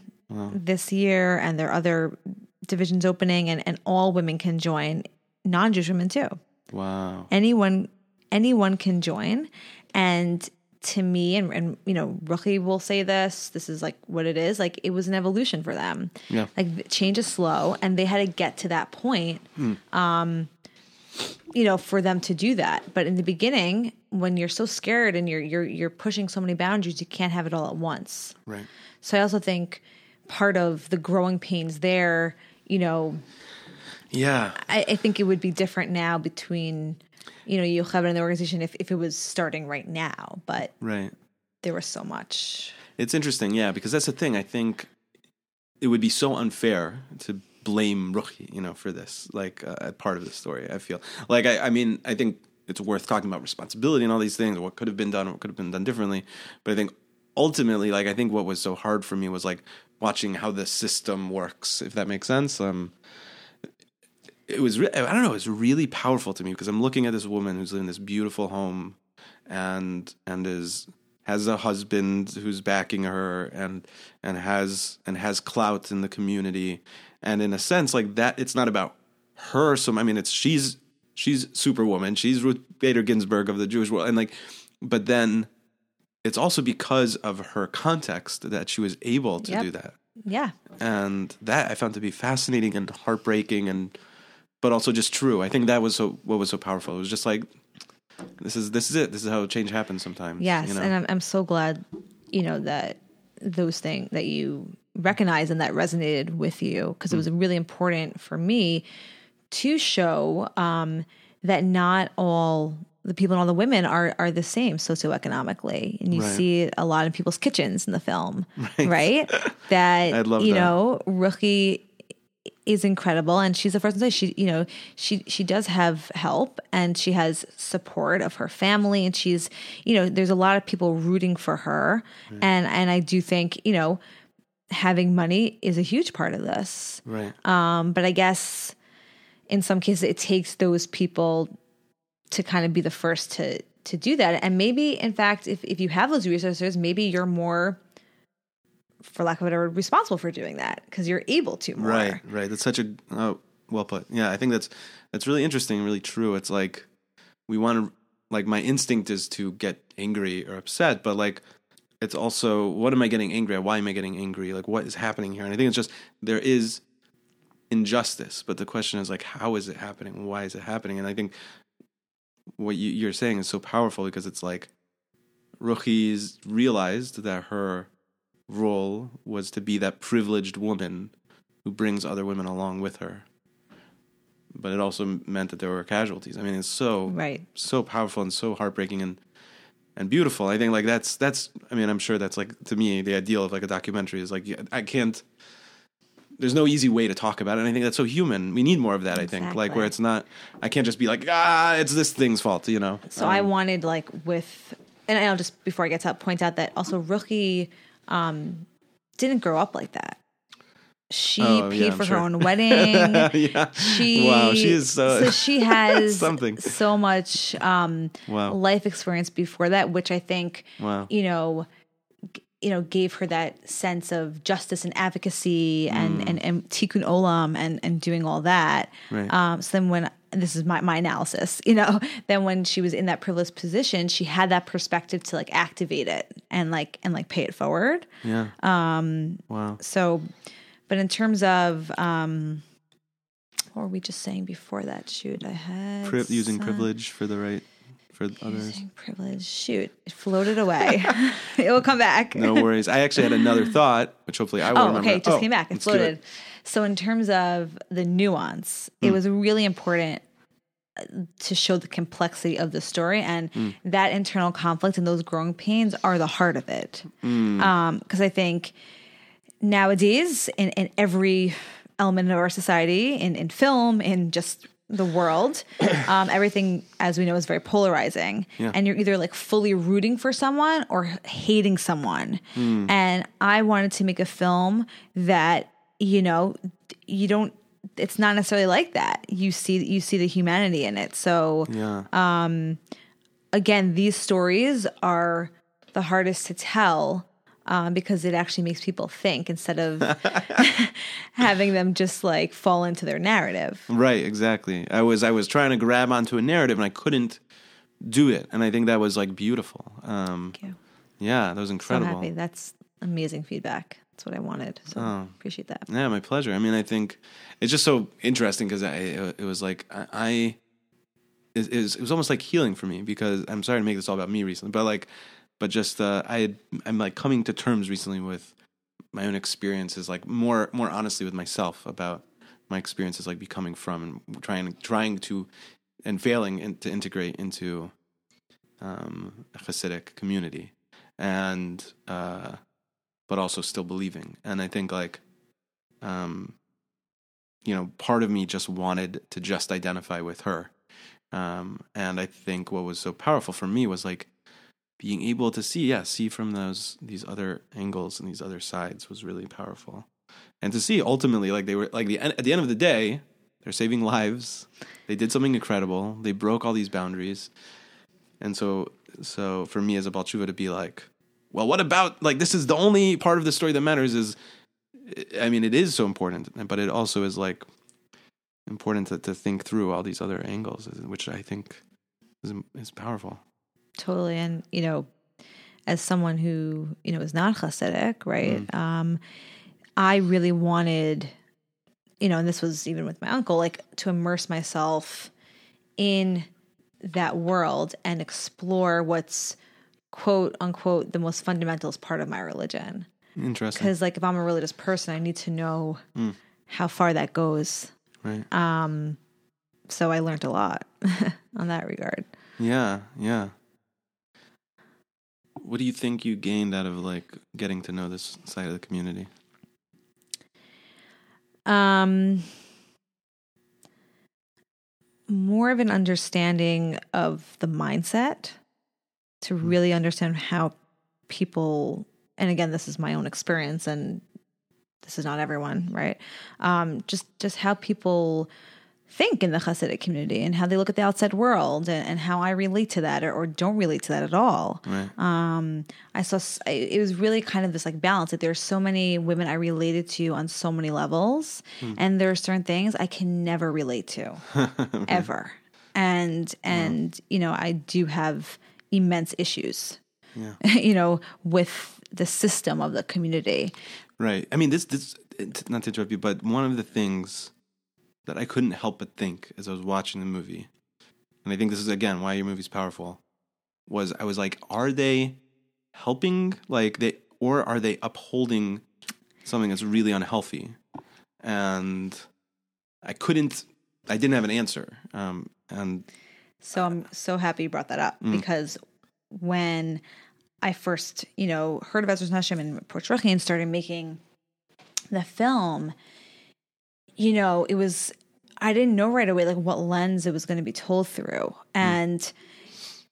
this year, and there are other divisions opening, and, and all women can join, non Jewish women too. Wow. Anyone, anyone can join. And to me, and, and you know, Ruchi will say this, this is like what it is. Like it was an evolution for them. Yeah. Like change is slow, and they had to get to that point, um, you know, for them to do that. But in the beginning, when you're so scared and you're you're you're pushing so many boundaries, you can't have it all at once. Right. So I also think part of the growing pains there, you know, Yeah. I, I think it would be different now between, you know, Yocheved and the organization if, if it was starting right now. But Right. there was so much. It's interesting, yeah, because that's the thing. I think it would be so unfair to blame Ruchi, you know, for this, like uh, a part of the story. I feel like I, I mean, I think it's worth talking about responsibility and all these things, what could have been done, what could have been done differently. But I think ultimately, like, I think what was so hard for me was like watching how the system works, if that makes sense. Um, it was re- I don't know, it was really powerful to me because I'm looking at this woman who's in this beautiful home and and is has a husband who's backing her and and has and has clout in the community and in a sense like that it's not about her so I mean it's she's she's superwoman she's Ruth Bader Ginsburg of the Jewish world and like but then it's also because of her context that she was able to Yep. do that Yeah. and that I found to be fascinating and heartbreaking and but also just true. I think that was so what was so powerful. It was just like this is this is it. This is how change happens sometimes. Yes. you know? And I'm, I'm so glad, you know, that those things that you recognize and that resonated with you because it was really important for me to show um, that not all the people and all the women are are the same socioeconomically, and you Right. see it a lot in people's kitchens in the film, (laughs) right? That I'd love you that. know, Ruchi is incredible, and she's the first to say she, you know, she she does have help and she has support of her family, and she's, you know, there's a lot of people rooting for her, and and I do think you know having money is a huge part of this. Right. Um, but I guess in some cases it takes those people to kind of be the first to to do that. And maybe in fact if, if you have those resources, maybe you're more for lack of a better word, responsible for doing that because you're able to more. Right, right. That's such a oh, well put. Yeah, I think that's that's really interesting, really true. It's like we want to like my instinct is to get angry or upset, but like it's also what am I getting angry at? Why am I getting angry? Like what is happening here? And I think it's just there is injustice, but the question is like how is it happening? Why is it happening? And I think what you, you're saying is so powerful because it's like Ruchi's realized that her role was to be that privileged woman who brings other women along with her. But it also meant that there were casualties. I mean, it's so Right. so powerful and so heartbreaking and and beautiful. I think like that's that's. I mean, I'm sure that's like to me the ideal of like a documentary is like I can't. There's no easy way to talk about it. And I think that's so human. We need more of that. I think like where it's not. I can't just be like ah, it's this thing's fault. You know. So I Um, wanted like with, and I'll just before I get to that point out that also Ruchi um, didn't grow up like that. She Oh, paid (laughs) yeah, for sure. her own wedding. (laughs) yeah. She Wow, she is so- she has (laughs) Something. so much um, Wow. life experience before that, which I think Wow. you know g- you know gave her that sense of justice and advocacy and and, and tikkun olam and and doing all that. Mm. Right. Um, so then when this is my, my analysis, you know, (laughs) then when she was in that privileged position, she had that perspective to like activate it and like and like pay it forward. Yeah. Um. Wow. So, but in terms of um, what were we just saying before that? Shoot, I had Pri- using some- privilege for the right for others. Using privilege. Shoot, it floated away. (laughs) it will come back. No worries. I actually had another thought, which hopefully I (laughs) will Oh, remember. okay. It just Oh, came back. It floated. So, in terms of the nuance, Hmm. it was really important uh, to show the complexity of the story, and Hmm. that internal conflict and those growing pains are the heart of it. Because I think nowadays, in, in every element of our society, in, in film, in just the world, (coughs) um, everything, as we know, is very polarizing. Yeah. And you're either like fully rooting for someone or hating someone. And I wanted to make a film that, you know, you don't, it's not necessarily like that. You see, you see the humanity in it. So, Yeah. Uh, again, these stories are the hardest to tell um, because it actually makes people think instead of (laughs) (laughs) having them just like fall into their narrative. Right, exactly. I was I was trying to grab onto a narrative and I couldn't do it, and I think that was like beautiful. Um, Thank you. yeah, that was So incredible. happy. That's amazing feedback. That's what I wanted. So Oh. appreciate that. Yeah, my pleasure. I mean, I think it's just so interesting because I it was like I, I it, it was it was almost like healing for me because I'm sorry to make this all about me recently, but like, but just uh, I had, I'm like coming to terms recently with my own experiences, like more more honestly with myself about my experiences, like becoming frum and trying trying to and failing in, to integrate into um, a Hasidic community, and uh, but also still believing. And I think like, um, you know, part of me just wanted to just identify with her. Um, and I think what was so powerful for me was like being able to see, yeah, see from those these other angles and these other sides was really powerful. And to see ultimately, like they were like the at the end of the day, they're saving lives. They did something incredible. They broke all these boundaries. And so, so for me as a Baal Teshuva to be like, well, what about like this is the only part of the story that matters is, I mean, it is so important, but it also is like important to, to think through all these other angles, which I think is is powerful. Totally. And, you know, as someone who, you know, is not Hasidic, right? Um, I really wanted, you know, and this was even with my uncle, like to immerse myself in that world and explore what's quote unquote the most fundamentalist part of my religion. Interesting, Because, like, if I'm a religious person, I need to know how far that goes. right? Um. So I learned a lot (laughs) on that regard. Yeah, yeah. What do you think you gained out of like getting to know this side of the community? Um, more of an understanding of the mindset to really understand how people and again this is my own experience and this is not everyone right um, just just how people think in the Hasidic community and how they look at the outside world and, and how I relate to that or, or, don't relate to that at all. Right. Um, I saw it was really kind of this like balance that there's so many women I related to on so many levels, hmm. and there are certain things I can never relate to (laughs) ever. And and you know I do have immense issues. Yeah. (laughs) you know with the system of the community. Right. I mean this this not to interrupt you, but one of the things that I couldn't help but think as I was watching the movie, and I think this is again why your movie's powerful, was I was like, are they helping like they or are they upholding something that's really unhealthy? And I couldn't I didn't have an answer. Um and so I'm so happy you brought that up mm. because when I first, you know, heard of Ezras Nashim and Portruchy and started making the film, you know, it was I didn't know right away like what lens it was going to be told through. And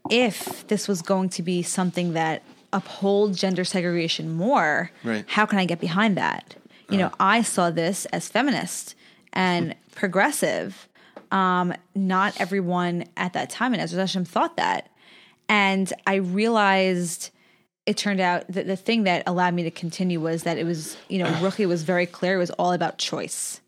if this was going to be something that uphold gender segregation more, right. how can I get behind that? You uh know, I saw this as feminist and (laughs) progressive. Um, not everyone at that time in Ezras Nashim thought that. And I realized it turned out that the thing that allowed me to continue was that it was, you know, (coughs) Ruchi was very clear. It was all about choice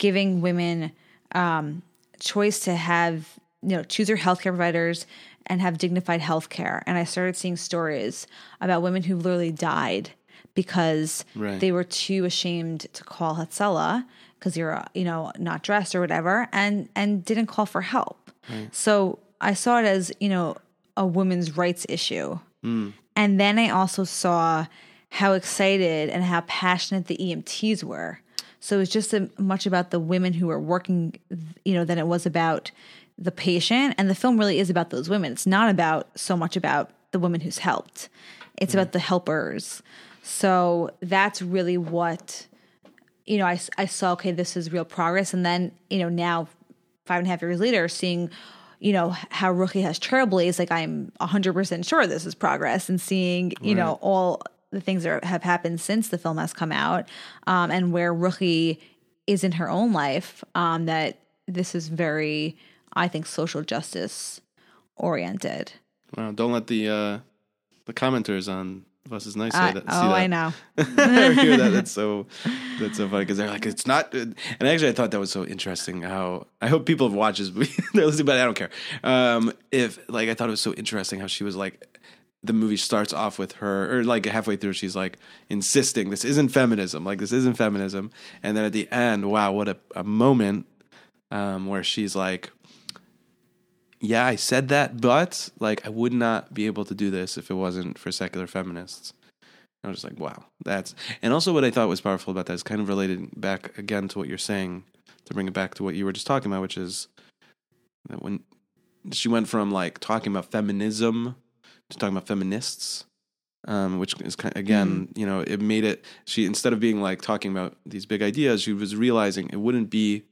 giving women um, choice to have you know choose their healthcare providers and have dignified healthcare. And I started seeing stories about women who literally died because right. they were too ashamed to call Hatzalah because you're you know not dressed or whatever, and and didn't call for help. Right. So I saw it as you know a women's rights issue, mm. and then I also saw how excited and how passionate the EMTs were so it's just a, much about the women who are working, you know, than it was about the patient. And the film really is about those women. It's not about so much about the woman who's helped. It's mm-hmm. about the helpers. So that's really what, you know, I, I saw, okay, this is real progress. And then, you know, now five and a half years later, seeing, you know, how Ruchi has trailblazed, like I'm 100% sure this is progress and seeing, you right. know, all the things that have happened since the film has come out, um, and where Ruchi is in her own life, um, that this is very, I think, social justice oriented. Wow! Don't let the uh, the commenters on Vos Iz Neias say that. oh, that. (laughs) I know. hear that. That's so that's so funny because they're like, it's not. And actually, I thought that was so interesting. How I hope people have watched this (laughs) movie. they're listening, but I don't care. Um, if like I thought it was so interesting how she was like the movie starts off with her, or like halfway through, she's like insisting this isn't feminism, like this isn't feminism, and then at the end, wow, what a, a moment um, where she's like, "Yeah, I said that, but like I would not be able to do this if it wasn't for secular feminists." I was just like, "Wow, that's." And also, what I thought was powerful about that is kind of related back again to what you're saying, to bring it back to what you were just talking about, which is that when she went from like talking about feminism to talking about feminists, um, which is kind of, again, mm. you know, it made it. She instead of being like talking about these big ideas, she was realizing it wouldn't be,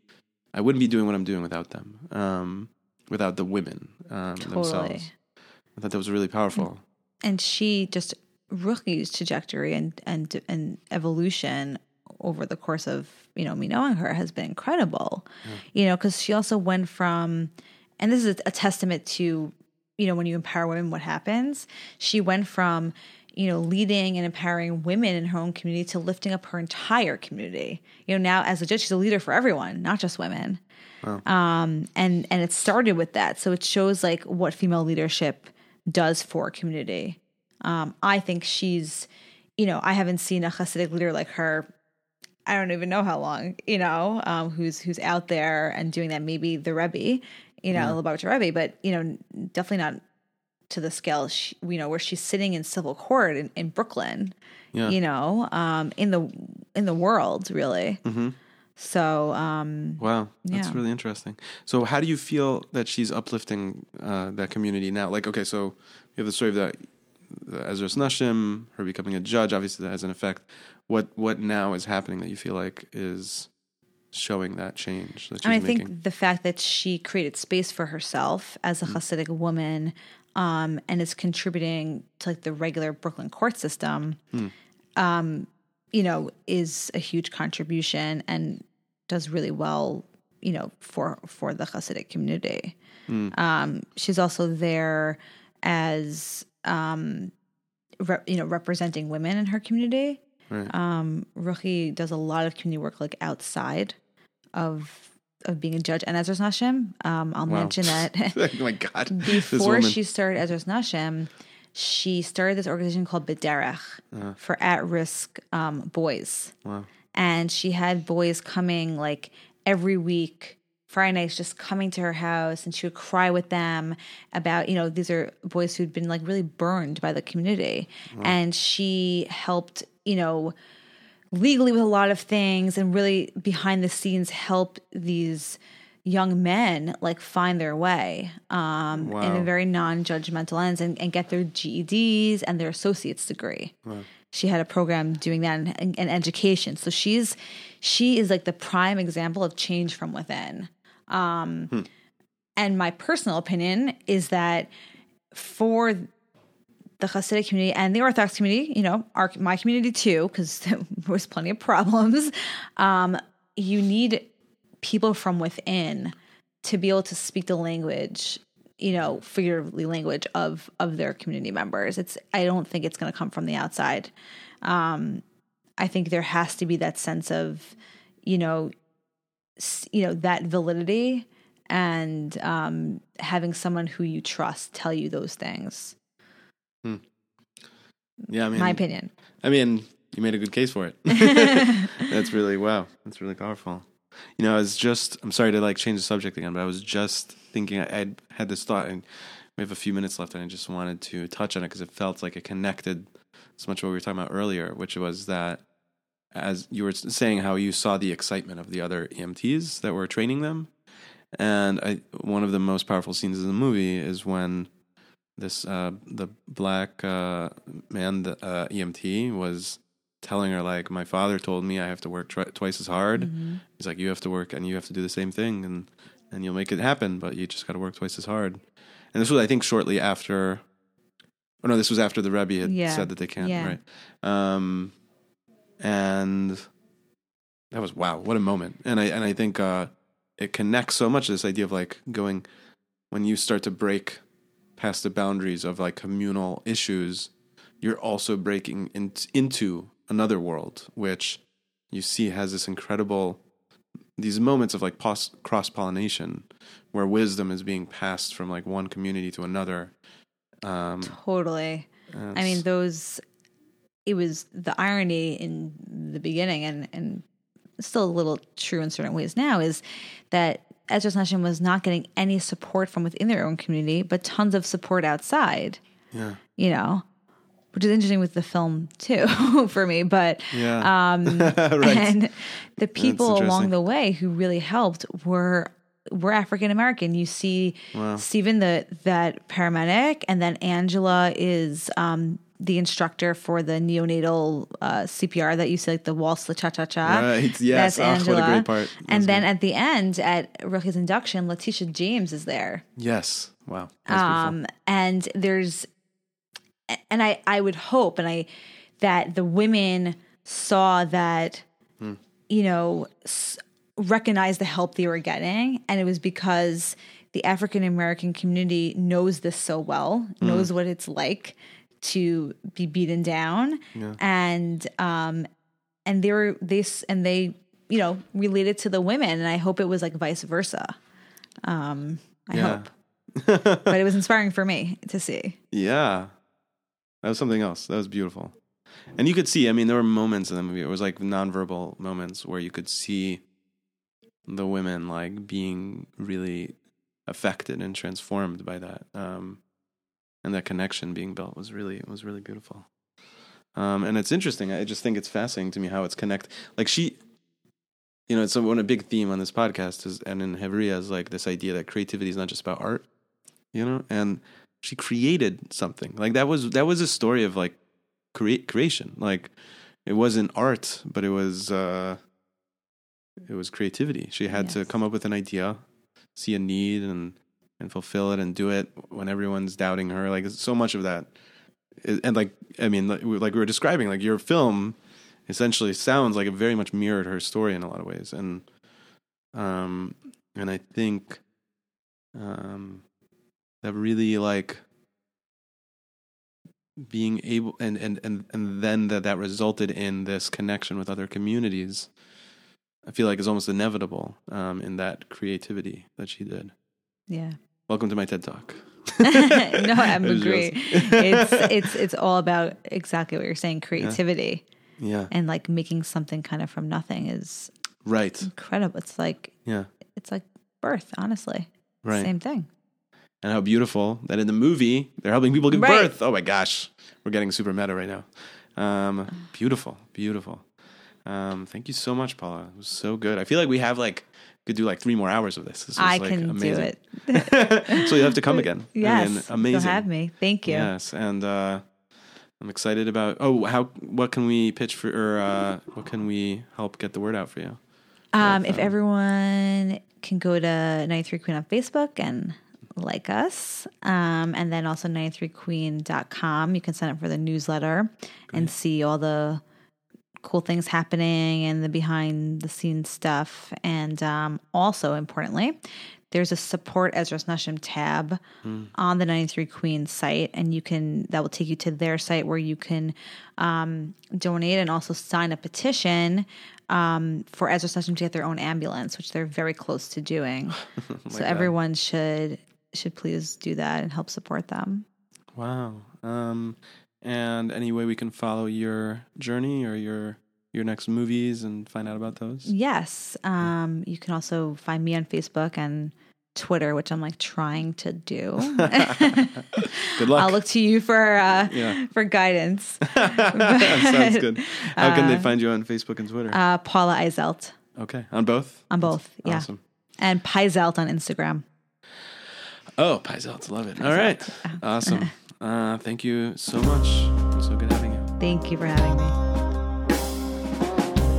I wouldn't be doing what I'm doing without them, um, without the women um, totally. themselves. I thought that was really powerful. And she just Ruchi's trajectory and and and evolution over the course of you know me knowing her has been incredible. Yeah. You know, because she also went from, and this is a testament to you know, when you empower women, what happens? She went from, you know, leading and empowering women in her own community to lifting up her entire community. You know, now as a judge, she's a leader for everyone, not just women. Wow. Um, and and it started with that, so it shows like what female leadership does for a community. Um, I think she's, you know, I haven't seen a Hasidic leader like her. I don't even know how long, you know, um, who's who's out there and doing that. Maybe the Rebbe, you know, yeah. Lubavitcher Rebbe, but you know, definitely not to the scale, she, you know, where she's sitting in civil court in, in Brooklyn, yeah. you know, um, in the in the world, really. Mm-hmm. So, um, Wow, that's Yeah. really interesting. So, how do you feel that she's uplifting uh, that community now? Like, okay, so we have the story of that the Ezras Nashim, her becoming a judge. Obviously, that has an effect. What what now is happening that you feel like is showing that change that I making? think the fact that she created space for herself as a Hasidic woman um, and is contributing to like the regular Brooklyn court system, um, you know, is a huge contribution and does really well, you know, for for the Hasidic community. Um, she's also there as um, re- you know representing women in her community. Right. Um, Ruchi does a lot of community work like outside of of being a judge and Ezras Nashim. Um, I'll Wow. mention that (laughs) oh my God, before she started Ezras Nashim, she started this organization called Bederech Uh-huh. for at risk um, boys. Wow. And she had boys coming like every week, Friday nights, just coming to her house, and she would cry with them about, you know, these are boys who'd been like really burned by the community. And she helped, you know, legally with a lot of things and really behind the scenes help these young men like find their way um, in a very non-judgmental lens and, and get their GEDs and their associate's degree. She had a program doing that in, in, in education. So she's she is like the prime example of change from within. Um, And my personal opinion is that for the Hasidic community and the Orthodox community, you know, our my community too, because (laughs) there was plenty of problems. Um, you need people from within to be able to speak the language, you know, figuratively language of of their community members. It's I don't think it's going to come from the outside. Um, I think there has to be that sense of, you know, you know that validity and um, having someone who you trust tell you those things. Yeah, I mean, my opinion. I mean, you made a good case for it. (laughs) That's really wow. That's really powerful. You know, I was just I'm sorry to like change the subject again, but I was just thinking I I'd had this thought and we have a few minutes left and I just wanted to touch on it because it felt like it connected so much what we were talking about earlier, which was that as you were saying how you saw the excitement of the other EMTs that were training them. And I one of the most powerful scenes in the movie is when this uh the black uh man the uh EMT was telling her like my father told me I have to work twi- twice as hard. He's like you have to work and you have to do the same thing and and you'll make it happen, but you just got to work twice as hard. And this was I think shortly after Oh no, this was after the Rebbe had Yeah. said that they can't, Yeah. right? Um and that was wow, what a moment. And I and I think uh it connects so much to this idea of like going when you start to break past the boundaries of like communal issues, you're also breaking in, into another world, which you see has this incredible these moments of like pos- cross pollination, where wisdom is being passed from like one community to another. Um, Totally. I mean, those. It was the irony in the beginning, and and still a little true in certain ways now, is that Ezras Nashim was not getting any support from within their own community, but tons of support outside. yeah, You know, which is interesting with the film too (laughs) for me. But yeah, um, (laughs) right. and the people along the way who really helped were were African American. You see Stephen the that paramedic, and then Angela is um, the instructor for the neonatal uh, CPR that you see like the waltz, the cha cha cha. Right, yes. that's Oh, what a Angela. great part. That And then at the end, at Ruchi's induction, Letitia James is there. yes, wow. Um, and there's, and I, I would hope, and I, that the women saw that, you know, s- recognized the help they were getting, and it was because the African American community knows this so well, knows what it's like to be beaten down, and um, and they were they s- and they you know related to the women, and I hope it was like vice versa. Um, I Yeah. hope but it was inspiring for me to see. (laughs) Yeah. That was something else. That was beautiful. And you could see, I mean, there were moments in the movie, it was like nonverbal moments where you could see the women like being really affected and transformed by that. Um, and that connection being built was really, was really beautiful. Um, and it's interesting. I just think it's fascinating to me how it's connect. Like she, you know, so one a big theme on this podcast is, and in Hevria is like this idea that creativity is not just about art, you know, and she created something like that was that was a story of like create creation. Like it wasn't art, but it was uh it was creativity. She had to come up with an idea, see a need, and and fulfill it and do it when everyone's doubting her. Like so much of that, and like I mean, like we like we were describing, like your film essentially sounds like it very much mirrored her story in a lot of ways, and um, and I think um, that really like being able and and and and then that that resulted in this connection with other communities i feel like is almost inevitable um in that creativity that she did Yeah. welcome to my ted talk (laughs) no, I'm (laughs) It agree. just- it's it's it's all about exactly what you're saying, creativity yeah and like making something kind of from nothing is right incredible. It's like yeah it's like birth, honestly. right Same thing. And how beautiful that in the movie they're helping people give Right. birth oh my gosh we're getting super meta right now um beautiful beautiful um thank you so much paula it was so good i feel like we have like could do like three more hours of this, this was, I like, can amazing. do it. (laughs) so you have to come again Yes. I mean, amazing You'll have me. Thank you. Yes, and uh, I'm excited about. Oh, how? What can we pitch for? Or uh, what can we help get the word out for you? Um, if everyone can go to 93 Queen on Facebook and like us, um, and then also 93queen.com, you can sign up for the newsletter and see all the cool things happening and the behind the scenes stuff. And um, also, importantly, there's a support Ezras Nashim tab on the 93 Queen site, and you can that will take you to their site where you can um, donate and also sign a petition um, for Ezra Nashim to get their own ambulance, which they're very close to doing. (laughs) so God. everyone should should please do that and help support them. Wow. Um, and any way we can follow your journey or your your next movies and find out about those? Yes, um, you can also find me on Facebook and Twitter, which I'm like trying to do. (laughs) (laughs) Good luck. I'll look to you for uh, Yeah. for guidance. (laughs) Sounds good. How can they find you on Facebook and Twitter? Uh, Paula Eiselt okay, on both. on both, yeah, Awesome. and Pizelt on Instagram. Oh, Pizelt, love it. All right, (laughs) awesome. Uh, thank you so much. It was so good having you. Thank you for having me.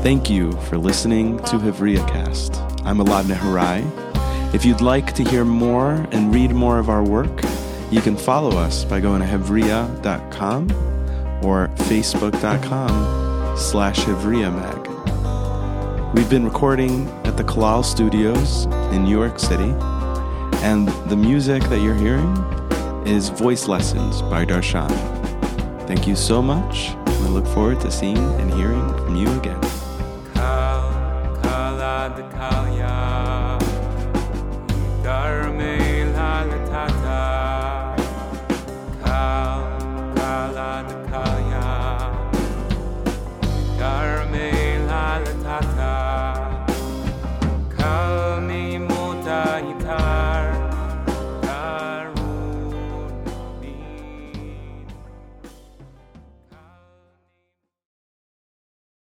Thank you for listening to Hevria Cast. I'm Elad Nehorai. If you'd like to hear more and read more of our work, you can follow us by going to hevria.com or facebook.com slash hevriamag. We've been recording at the Kalal Studios in New York City, and the music that you're hearing is Voice Lessons by Darshan. Thank you so much, I look forward to seeing and hearing from you again.